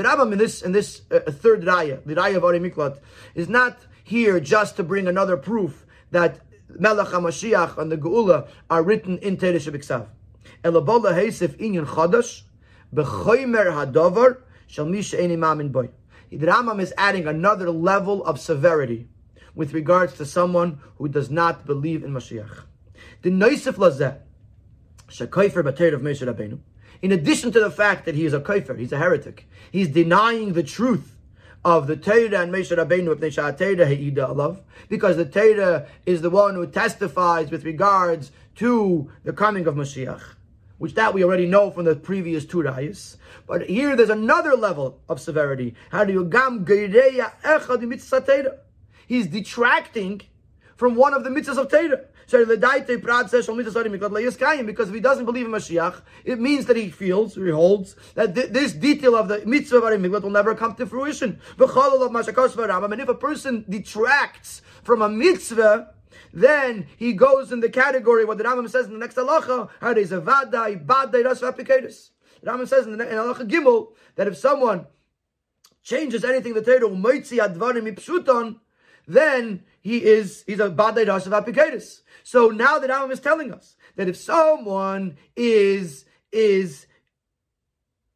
Rambam in this, in this uh, third raya, the raya of Ari Miklat, is not here just to bring another proof that Melech HaMashiach and the Geula are written in Teresh Biksav. Elabola Heisef Inyan Chadash, Bechoymer Hadover, Shal Misha Eini Mamin Boy. The is adding another level of severity with regards to someone who does not believe in Mashiach. The Noisef Lazeh, Shekaifer Bater of Moshe Rabbeinu, in addition to the fact that he is a kaifer, he's a heretic, he's denying the truth of the Torah and Moshe Rabbeinu alav, because the Torah is the one who testifies with regards to the coming of Mashiach, which that we already know from the previous two rayas. But here there's another level of severity. How do you gam He's detracting from one of the mitzvahs of Torah. Because if he doesn't believe in Mashiach, it means that he feels, he holds, that th- this detail of the mitzvah of Miklat will never come to fruition. And if a person detracts from a mitzvah, then he goes in the category, what the Rambam says in the next halacha, the Rambam says in the in halacha Gimel, that if someone changes anything the Torah, then he is he's a badai of apikadis. So now the Rambam is telling us that if someone is is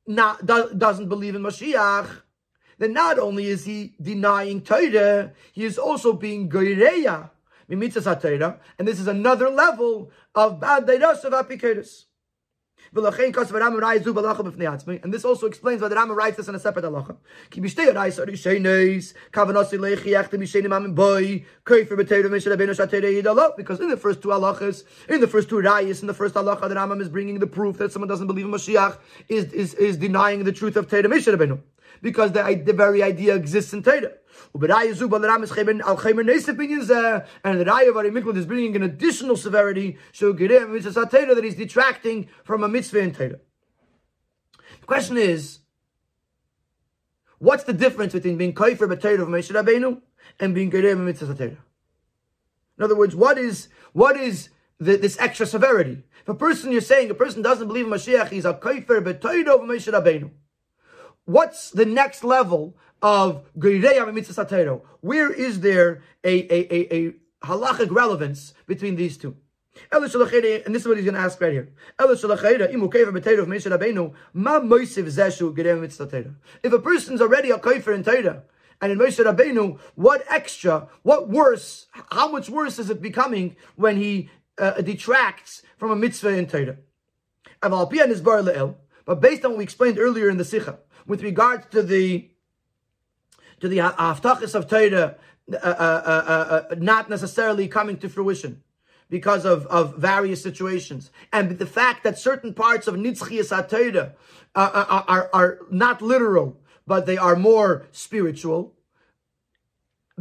not do, doesn't believe in Mashiach, then not only is he denying Torah, he is also being Goireya, and this is another level of Bad Deiras of Apikotis. And this also explains why the Rambam writes this in a separate halacha. Because in the first two halachas, in the first two rayas, in the first halacha, the Rambam is bringing the proof that someone doesn't believe in Mashiach is, is, is denying the truth of Torah Mishra Because the, the very idea exists in Torah. Uh, and the Raya Vari Miklat is bringing an additional severity, so that he's detracting from a mitzvah in Torah. The question is, what's the difference between being kaifer b'Torah of Moshe and being gereh mitzvah Torah? In other words, what is what is the, this extra severity? If a person you're saying a person doesn't believe in Mashiach, he's a kaifer b'Torah of Moshe Rabbeinu. What's the next level of Where is there a, a, a, a halachic relevance between these two? And this is what he's going to ask right here. If a person's already a kaifer in Torah, and in Moshe Rabbeinu, what extra, what worse, how much worse is it becoming when he uh, detracts from a mitzvah in Torah? But based on what we explained earlier in the Sicha, with regards to the to the haftachas of Torah uh uh, uh, uh, not necessarily coming to fruition because of, of various situations. And the fact that certain parts of Nitzchias HaTorah are, are, are not literal, but they are more spiritual.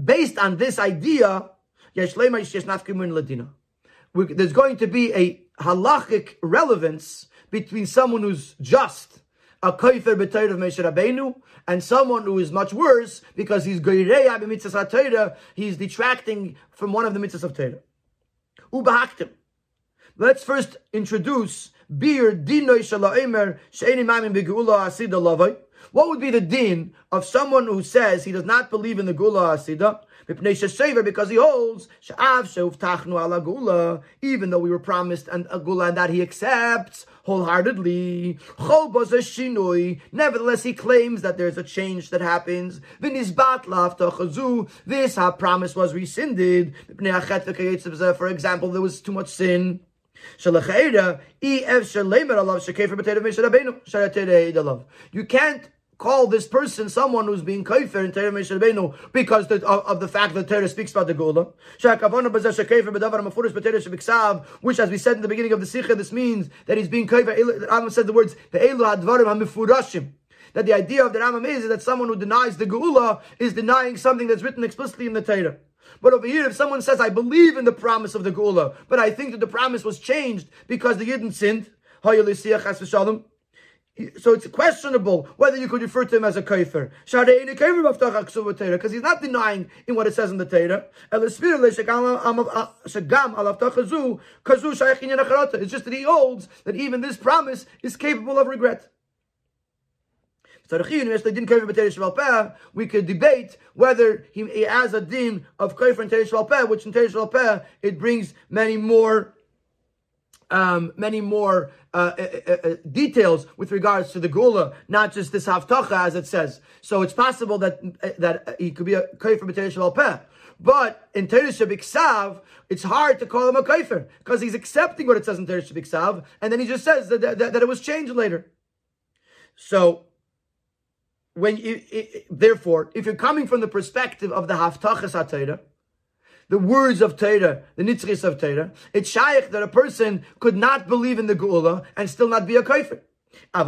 Based on this idea, there's going to be a halachic relevance between someone who's just a kaifer b'Torah of Moshe Rabbeinu, and someone who is much worse because he's goyreya b'mitzvah Torah, he's detracting from one of the mitzvahs of Torah. Ubahaktim. Let's first introduce bir dinoy shalaimer she'eni mamin begeula asida lavai. What would be the din of someone who says he does not believe in the geula asida? Because he holds even though we were promised and a geula and that he accepts wholeheartedly. Nevertheless, he claims that there's a change that happens. This promise was rescinded. For example, there was too much sin. You can't call this person someone who's being kaifer in Torah Meshel because the, of, of, the fact that Torah speaks about the Geula. Which, as we said in the beginning of the Sicha, this means that he's being kaifer. Rambam said the words, the. That the idea of the Rambam is that someone who denies the Geula is denying something that's written explicitly in the Torah. But over here, if someone says, I believe in the promise of the Geula, but I think that the promise was changed because the Yidden sinned, so it's questionable whether you could refer to him as a kaifer. Because he's not denying in what it says in the Torah. It's just that he holds that even this promise is capable of regret. We could debate whether he, has a din of kaifer in Teresh which in Teresh it brings many more um, many more uh, uh, uh, uh, details with regards to the geula, not just this haftacha as it says. So it's possible that uh, that he could be a kaifer b'teresh peh. But in Teresh Biksav, it's hard to call him a kaifer because he's accepting what it says in Teresh Biksav, and then he just says that, that, that it was changed later. So when you, it, therefore, if you're coming from the perspective of the haftachas hatayra, the words of Torah, the nitzchis of Torah, it's shaykh that a person could not believe in the Geula and still not be a kafir. But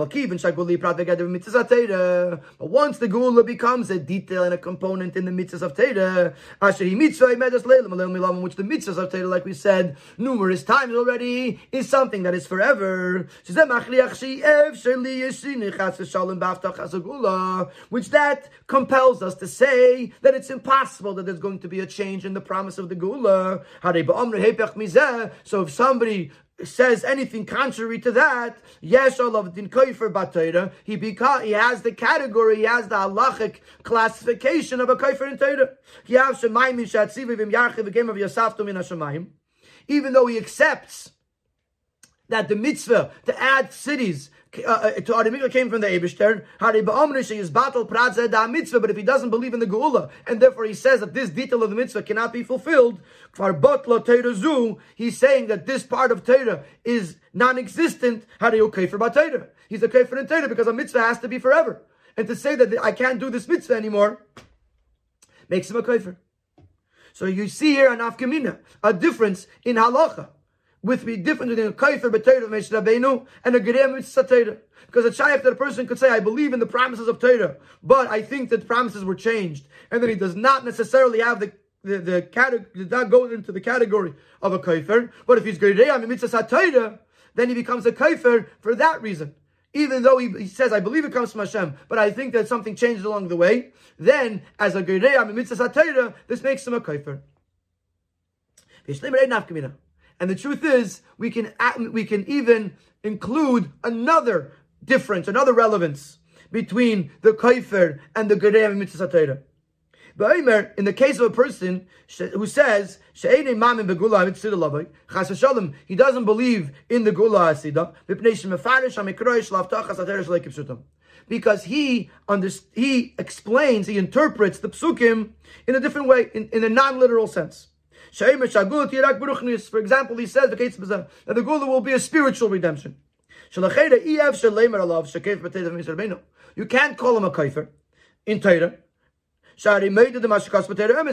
once the geula becomes a detail and a component in the mitzvahs of Torah, which the mitzvahs of Torah, like we said numerous times already, is something that is forever. Which that compels us to say that it's impossible that there's going to be a change in the promise of the geula. So if somebody says anything contrary to that, yes, Allah din kaifer batayra, he beca- he has the category, he has the halachic classification of a kaifer in hashemayim. Even though he accepts that the mitzvah to add cities uh, uh to Adamika came from the Eibishter. is battle da mitzvah, but if he doesn't believe in the Geula, and therefore he says that this detail of the mitzvah cannot be fulfilled, he's saying that this part of Torah is non-existent. Okay for Torah? He's a kafir in Torah because a mitzvah has to be forever. And to say that I can't do this mitzvah anymore makes him a kafir. So you see here an afkamina, a difference in halacha with the different between a kaifer Moshe Rabbeinu and a gerem mitzvah. Because a shaykh that a person could say, I believe in the promises of Torah, but I think that the promises were changed, and then he does not necessarily have the the, the category that goes into the category of a kaifer. But if he's gerem mitzvah Torah, then he becomes a kaifer for that reason. Even though he, he, says, I believe it comes from Hashem, but I think that something changed along the way, then as a gerem mitzvah Torah, this makes him a kaifer. And the truth is, we can we can even include another difference, another relevance between the kaifer and the gerei mitzvah Torah. But in the case of a person who says he doesn't believe in the geula asida because he under, he explains, he interprets the psukim in a different way, in, in a non-literal sense. For example, he says that the Geula will be a spiritual redemption. You can't call him a kaifer in Torah.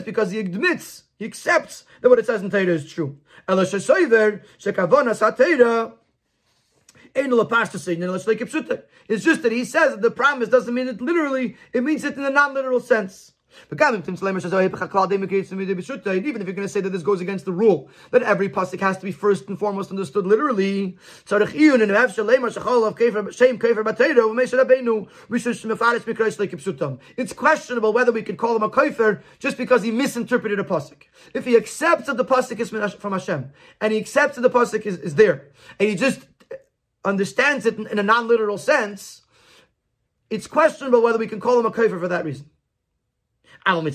Because he admits, he accepts that what it says in Torah is true. It's just that he says that the promise doesn't mean it literally, it means it in a non-literal sense. Oh, Even if you're going to say that this goes against the rule, that every pasuk has to be first and foremost understood literally, it's questionable whether we could call him a kaifer just because he misinterpreted a pasuk. If he accepts that the pasuk is from Hashem, and he accepts that the pasuk is, is there, and he just understands it in, in a non-literal sense, it's questionable whether we can call him a kaifer for that reason. But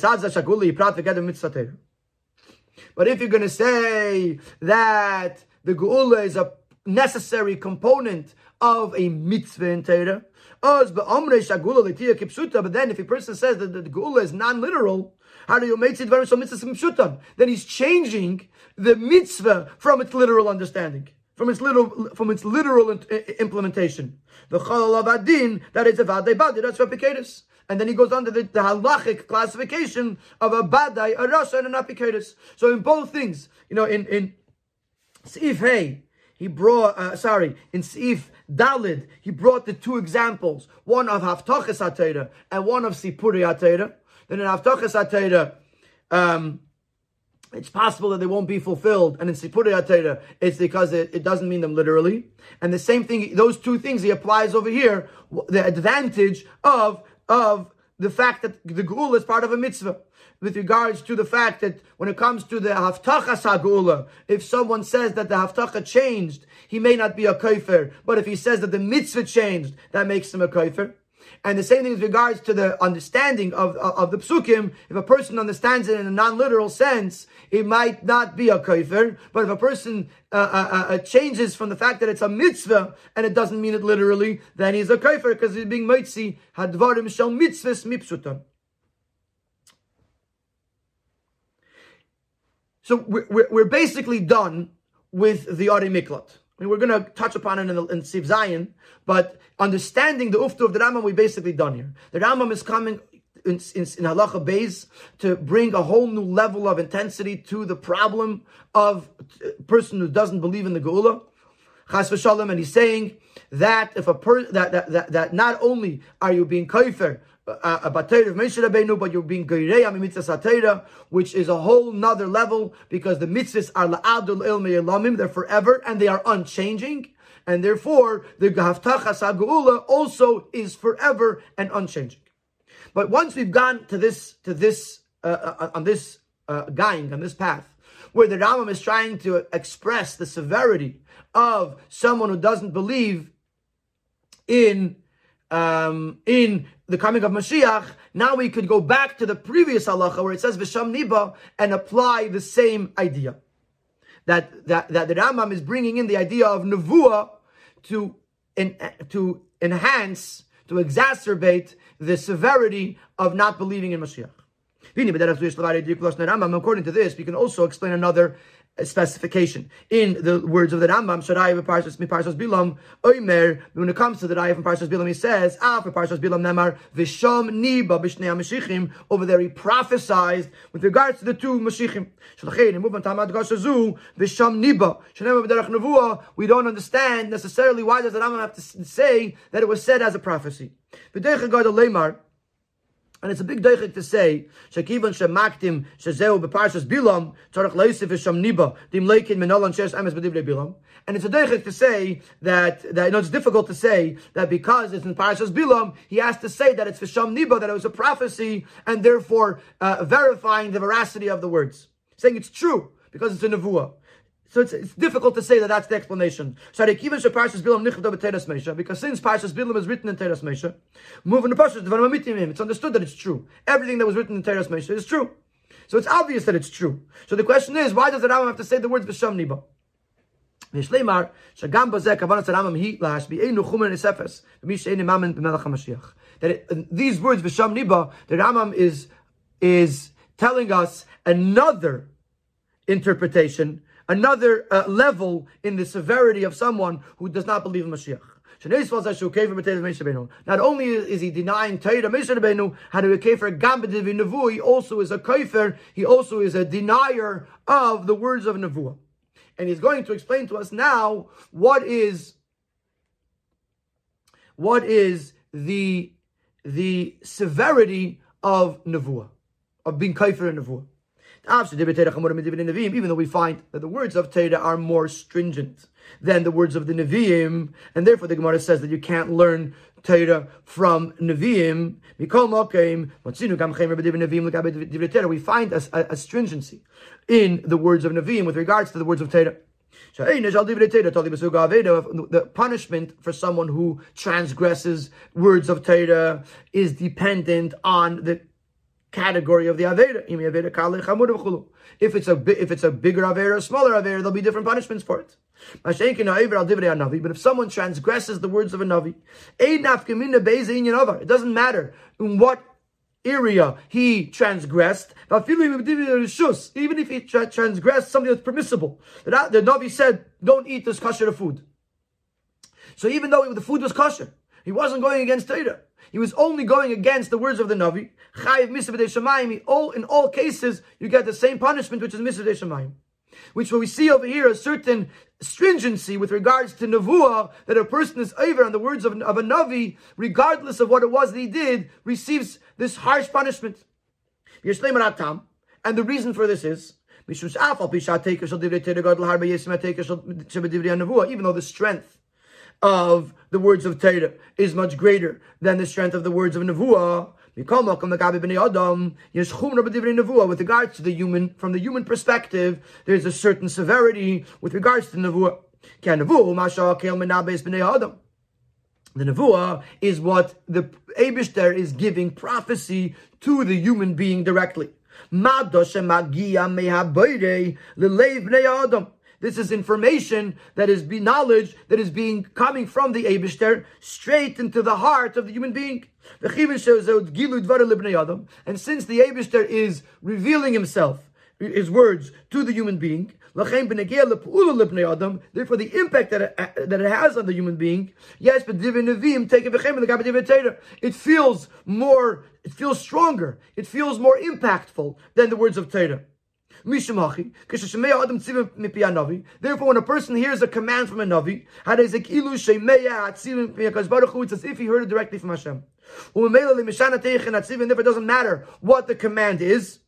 if you're going to say that the geula is a necessary component of a mitzvah in Torah, but then if a person says that the geula is non-literal, how do you make it very so mitzvah Then he's changing the mitzvah from its literal understanding, from its literal from its literal implementation. The chalal adin that is a vadei badi. That's replicatus. And then he goes on to the, the halachic classification of a badai, a rasha, and an apikatus. So in both things, you know, in, in Hey, he brought, uh, sorry, in Sif Dalid, he brought the two examples, one of Haftachas HaTeira and one of Sipuri HaTeira. Then in Haftachas HaTeira, um, it's possible that they won't be fulfilled. And in Sipuri HaTeira, it's because it, it, doesn't mean them literally. And the same thing, those two things he applies over here, the advantage of of the fact that the Geula is part of a mitzvah. With regards to the fact that when it comes to the Haftacha Sagula, if someone says that the Haftacha changed, he may not be a kaifer. But if he says that the mitzvah changed, that makes him a kaifer. And the same thing with regards to the understanding of, of, of the psukim. If a person understands it in a non-literal sense, it might not be a kaifer. But if a person uh, uh, uh, uh, changes from the fact that it's a mitzvah and it doesn't mean it literally, then he's a kaifer because he's being mitzi hadvarim shel mitzvahs mipsutam. So we're, we're basically done with the Ari Miklat mean, we're going to touch upon it in, in Siv Zion, but understanding the uftu of the Rambam, we basically done here. The Rambam is coming in, in, in Halacha Beis to bring a whole new level of intensity to the problem of a person who doesn't believe in the Geula. Chas v'shalom, and he's saying that if a per, that, that, that, that not only are you being kaifer a batayr of Moshe Rabbeinu, but you're being geirei mitzvah satayra, which is a whole nother level because the mitzvahs are la'adul il me'elamim, they're forever and they are unchanging, and therefore the gahavtachas ha'geula also is forever and unchanging. But once we've gone to this to this uh, uh, on this uh, going on this path, where the Rambam is trying to express the severity of someone who doesn't believe in um, in the coming of Mashiach, now we could go back to the previous halacha where it says Visham Niba and apply the same idea. that, that, that the Rambam is bringing in the idea of Nevuah to, to enhance, to exacerbate the severity of not believing in Mashiach. According to this, we can also explain another specification in the words of the Rambam. Bilam Oimer. When it comes to the Raya from Parshas Bilam, he says, Ah, for Parshas Bilam Nemar Visham Niba Mashichim. Over there, he prophesied with regards to the two Mashichim. Shalachin. And. Tamad Gashazu Visham Niba. We don't understand necessarily why does the Rambam have to say that it was said as a prophecy. Lemar. And it's a big deichik to say, Shekivon shemaktim shezeu beparshas bilam, tzarech leisif isham niba, dim leikin menolan shesh emes b'divrei bilam. And it's a deichik to say that, that, you know, it's difficult to say that because it's in Parashas Bilam, he has to say that it's Visham Niba, that it was a prophecy, and therefore uh, verifying the veracity of the words. Saying it's true, because it's a Nevuah. So it's, it's difficult to say that that's the explanation. Because since Parshas Bilam is written in Teras Mesha, moving the Parshas it's understood that it's true. Everything that was written in Teras Mesha is true. So it's obvious that it's true. So the question is, why does the Rambam have to say the words B'Sham Niba? That it, these words B'Sham Niba, the Rambam is, is telling us another interpretation another uh, level in the severity of someone who does not believe in Mashiach. Not only is he denying Torah Moshe Rabbeinu, to kefer Gambadiv Nevuah, he also is a kaifer, he also is a denier of the words of Nevuah. And he's going to explain to us now what is what is the the severity of Nevuah, of being kaifer in Nevuah. Even though we find that the words of Torah are more stringent than the words of the Nevi'im, and therefore the Gemara says that you can't learn Torah from Nevi'im. We find a, a, a stringency in the words of Nevi'im with regards to the words of Torah. The punishment for someone who transgresses words of Torah is dependent on the category of the Avera. If it's a if it's a bigger Avera, a smaller Avera, there'll be different punishments for it. But if someone transgresses the words of a Navi, it doesn't matter in what area he transgressed, even if he transgressed something that's permissible. The, the Navi said, don't eat this kosher food. So even though the food was kosher, he wasn't going against Torah. He was only going against the words of the Navi. All in all cases, you get the same punishment, which is misavdei shamayim. Which we see over here a certain stringency with regards to nevuah that a person is over on the words of, of a navi, regardless of what it was that he did, receives this harsh punishment. And the reason for this is even though the strength of the words of Torah is much greater than the strength of the words of Nevuah. With regards to the human, from the human perspective, there's a certain severity with regards to Nevuah. The Nevuah is what the Abishter is giving prophecy to the human being directly. This is information that is be knowledge that is being coming from the Abishter straight into the heart of the human being. And since the Abishter is revealing himself, his words to the human being, therefore the impact that it, that it has on the human being, yes, but it feels more, it feels stronger, it feels more impactful than the words of Torah. Therefore, when a person hears a command from a Navi, it's as if he heard it directly from Hashem. And therefore, it doesn't matter what the command is.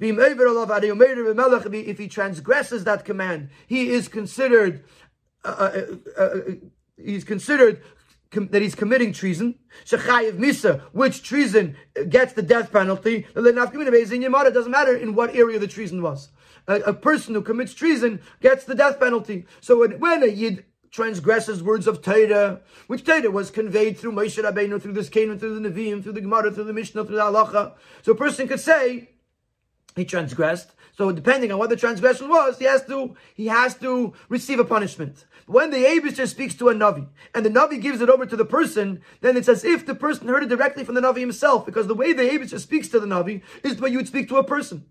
If he transgresses that command, he is considered uh, uh, uh, uh he's considered that he's committing treason. Shechayiv Misa, which treason gets the death penalty. It doesn't matter in what area the treason was. A, a, person who commits treason gets the death penalty. So when, when a Yid transgresses words of Torah, which Torah was conveyed through Moshe Rabbeinu, through this Canaan, through the Nevi'im, through the Gemara, through the Mishnah, through the Halacha. So a person could say, he transgressed. So depending on what the transgression was, he has to he has to receive a punishment. When the Abishter speaks to a Navi and the Navi gives it over to the person, then it's as if the person heard it directly from the Navi himself, because the way the Abishter speaks to the Navi is the way you would speak to a person.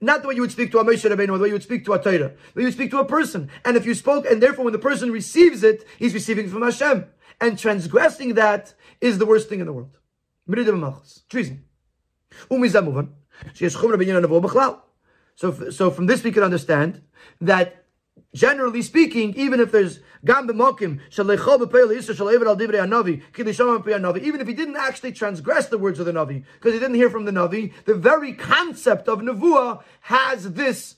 Not the way you would speak to a Moshe Rabbeinu, the way you would speak to a Torah. The way you speak to a person. And if you spoke, and therefore when the person receives it, he's receiving it from Hashem. And transgressing that is the worst thing in the world. Treason. Um so, so from this we can understand that generally speaking, even if there's even if he didn't actually transgress the words of the navi because he didn't hear from the navi, the very concept of nevuah has this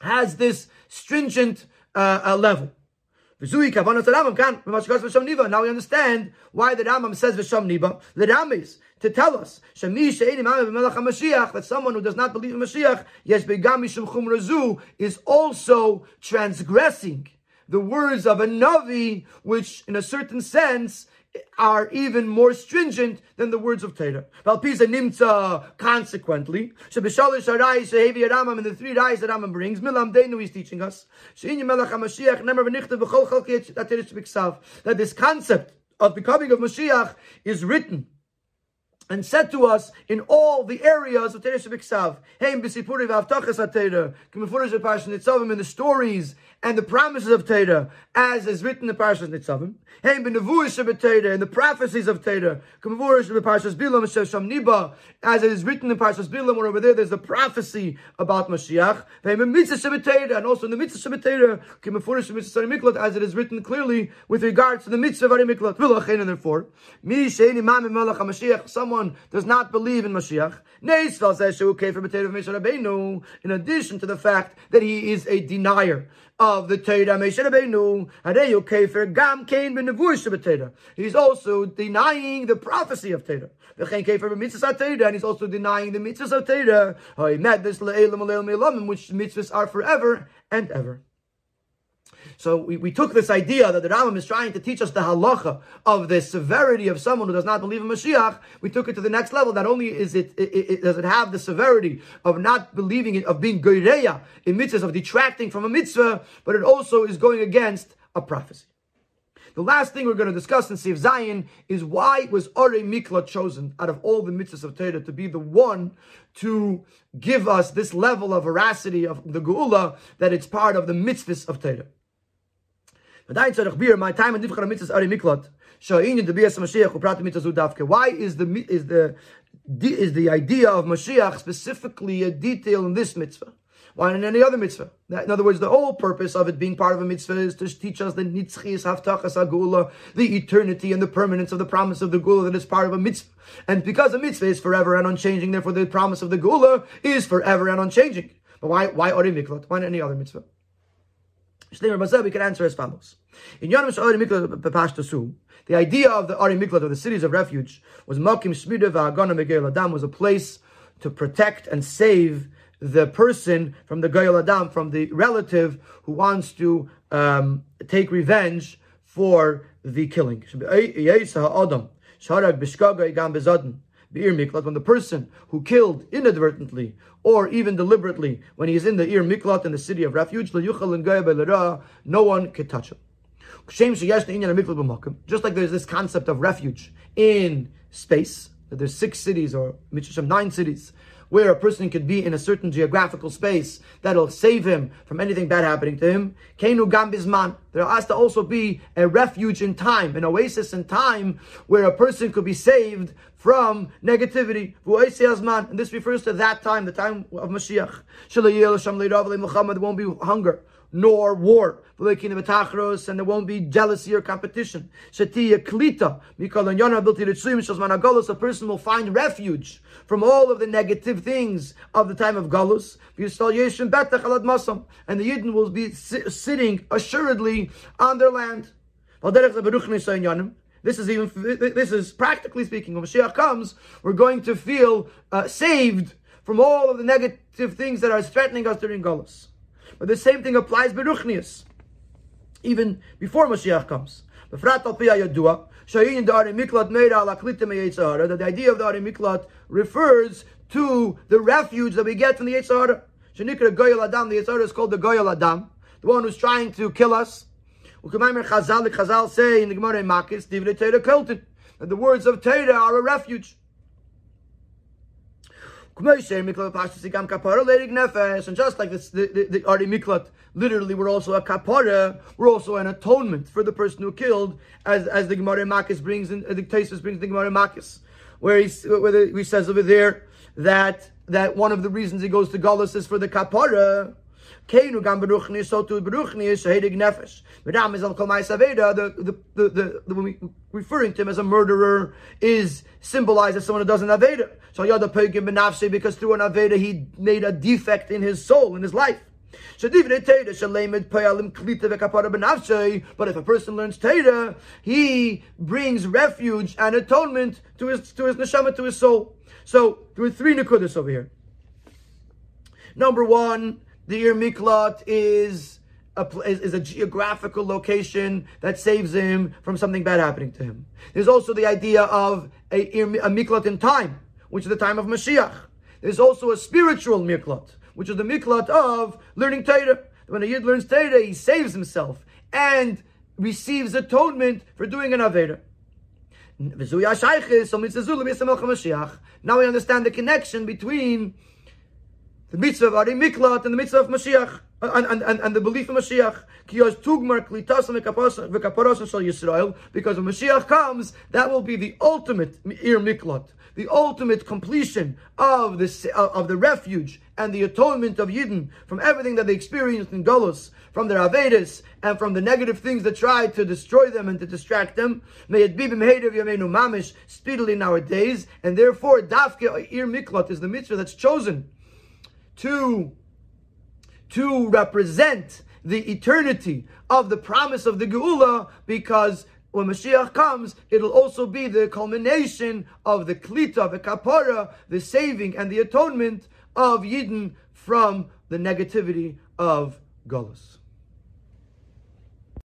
has this stringent uh, uh, level. Now we understand why the Rambam says V'sham Niba. The Ramis to tell us that someone who does not believe in Mashiach, yes, is also transgressing the words of a Navi, which in a certain sense are even more stringent than the words of Torah. Valpisa nimtza, consequently, Shabishalish Arai, Shehevi Rambam, and the three Rais that Rambam brings, Milam Deinu is teaching us, that this concept of becoming of Mashiach is written and said to us in all the areas of Teresh Biksav, Kimifurish in the stories and the promises of Teda, as is written in Parshas Nitzavim. Hey, in the prophecies of Niba, as it is written in Parshas Bilam, where over there there's the prophecy about Mashiach. And also in the mitzvah b'mitzvah Miklot, as it is written clearly with regards to the mitzvah Miklot. V'lachein, and therefore, someone does not believe in Mashiach. In addition to the fact that he is a denier of the Torah. He's also denying the prophecy of Torah. And he's also denying the mitzvahs of Torah. Which mitzvahs are forever and ever. So we, we took this idea that the Rambam is trying to teach us the halacha of the severity of someone who does not believe in Mashiach. We took it to the next level. Not only is it, it, it does it have the severity of not believing it, of being goireya in mitzvahs, of detracting from a mitzvah, but it also is going against a prophecy. The last thing we're going to discuss in Sif Zayin is why was Ore Mikla chosen out of all the mitzvahs of Torah to be the one to give us this level of veracity of the Geula that it's part of the mitzvahs of Torah. Why is the is the is the idea of Mashiach specifically a detail in this mitzvah? Why in any other mitzvah? In other words, the whole purpose of it being part of a mitzvah is to teach us the nitzchis haftachas agula, the eternity and the permanence of the promise of the Geula that is part of a mitzvah. And because a mitzvah is forever and unchanging, therefore the promise of the Geula is forever and unchanging. But why why Ori Miklot? Why not any other mitzvah? We can answer as follows. In Yonam Miklat the idea of the Ari Miklat, or the cities of refuge, was Makim Shmida V'Hagana Megel Adam, was a place to protect and save the person from the Goyal Adam, from the relative who wants to um, take revenge for the killing when the person who killed inadvertently or even deliberately when he is in the Ir Miklat in the city of refuge, no one can touch him. Just like there's this concept of refuge in space, that there's six cities or nine cities where a person could be in a certain geographical space that'll save him from anything bad happening to him. Kenu gambizman. There has to also be a refuge in time, an oasis in time where a person could be saved from negativity. And this refers to that time, the time of Mashiach. There won't be hunger nor war. And there won't be jealousy or competition. A person will find refuge from all of the negative things of the time of Galus. And the Yidden will be sitting assuredly on their land. This is even this is practically speaking. When Mashiach comes, we're going to feel uh, saved from all of the negative things that are threatening us during Galus. But the same thing applies Beruchnius, even before Mashiach comes. That the idea of the Ari Miklat refers to the refuge that we get from the Yetzer Hara. Shenikra Goyal Adam, the Yetzer Hara is called the Goyal Adam, the one who's trying to kill us. Chazal, say in the Gemara Makis, the words of Torah are a refuge. And just like this, the, the, the Miklat, literally, we're also a kapara, we're also an atonement for the person who killed, as, as the Gemara Makis brings in, the Tesis brings the Gemara Makis, where he, where he says over there that, that one of the reasons he goes to Golis is for the kapara. Keinu gam beruchni so to beruchni is shahedig nefesh. Madam is al kol aveda. The the the, the, the referring to him as a murderer is symbolized as someone who does an aveda. So yada pegim benafse because through an aveda he made a defect in his soul in his life. But if a person learns Torah, he brings refuge and atonement to his to his neshama, to his soul. So there are three nekudas over here. Number one, the Ir Miklat is a, is, is, a geographical location that saves him from something bad happening to him. There's also the idea of a, a Miklat in time, which is the time of Mashiach. There's also a spiritual Miklat, which is the Miklat of learning Torah. When a Yid learns Torah, he saves himself and receives atonement for doing an Aveda. Now we understand the connection between the mitzvah of Ari Miklat and the mitzvah of Mashiach, and, and, and, the belief in Mashiach. Because when Mashiach comes, that will be the ultimate Ir Miklat, the ultimate completion of the, of the refuge and the atonement of Yidden from everything that they experienced in Golos, from their Avedis, and from the negative things that tried to destroy them and to distract them. May it be b'meheidav yameinu mamish speedily nowadays, and therefore Dafke Ir Miklat is the mitzvah that's chosen to, to represent the eternity of the promise of the Geula because when Mashiach comes, it'll also be the culmination of the klita, the kapara, the saving and the atonement of Yidden from the negativity of Golos.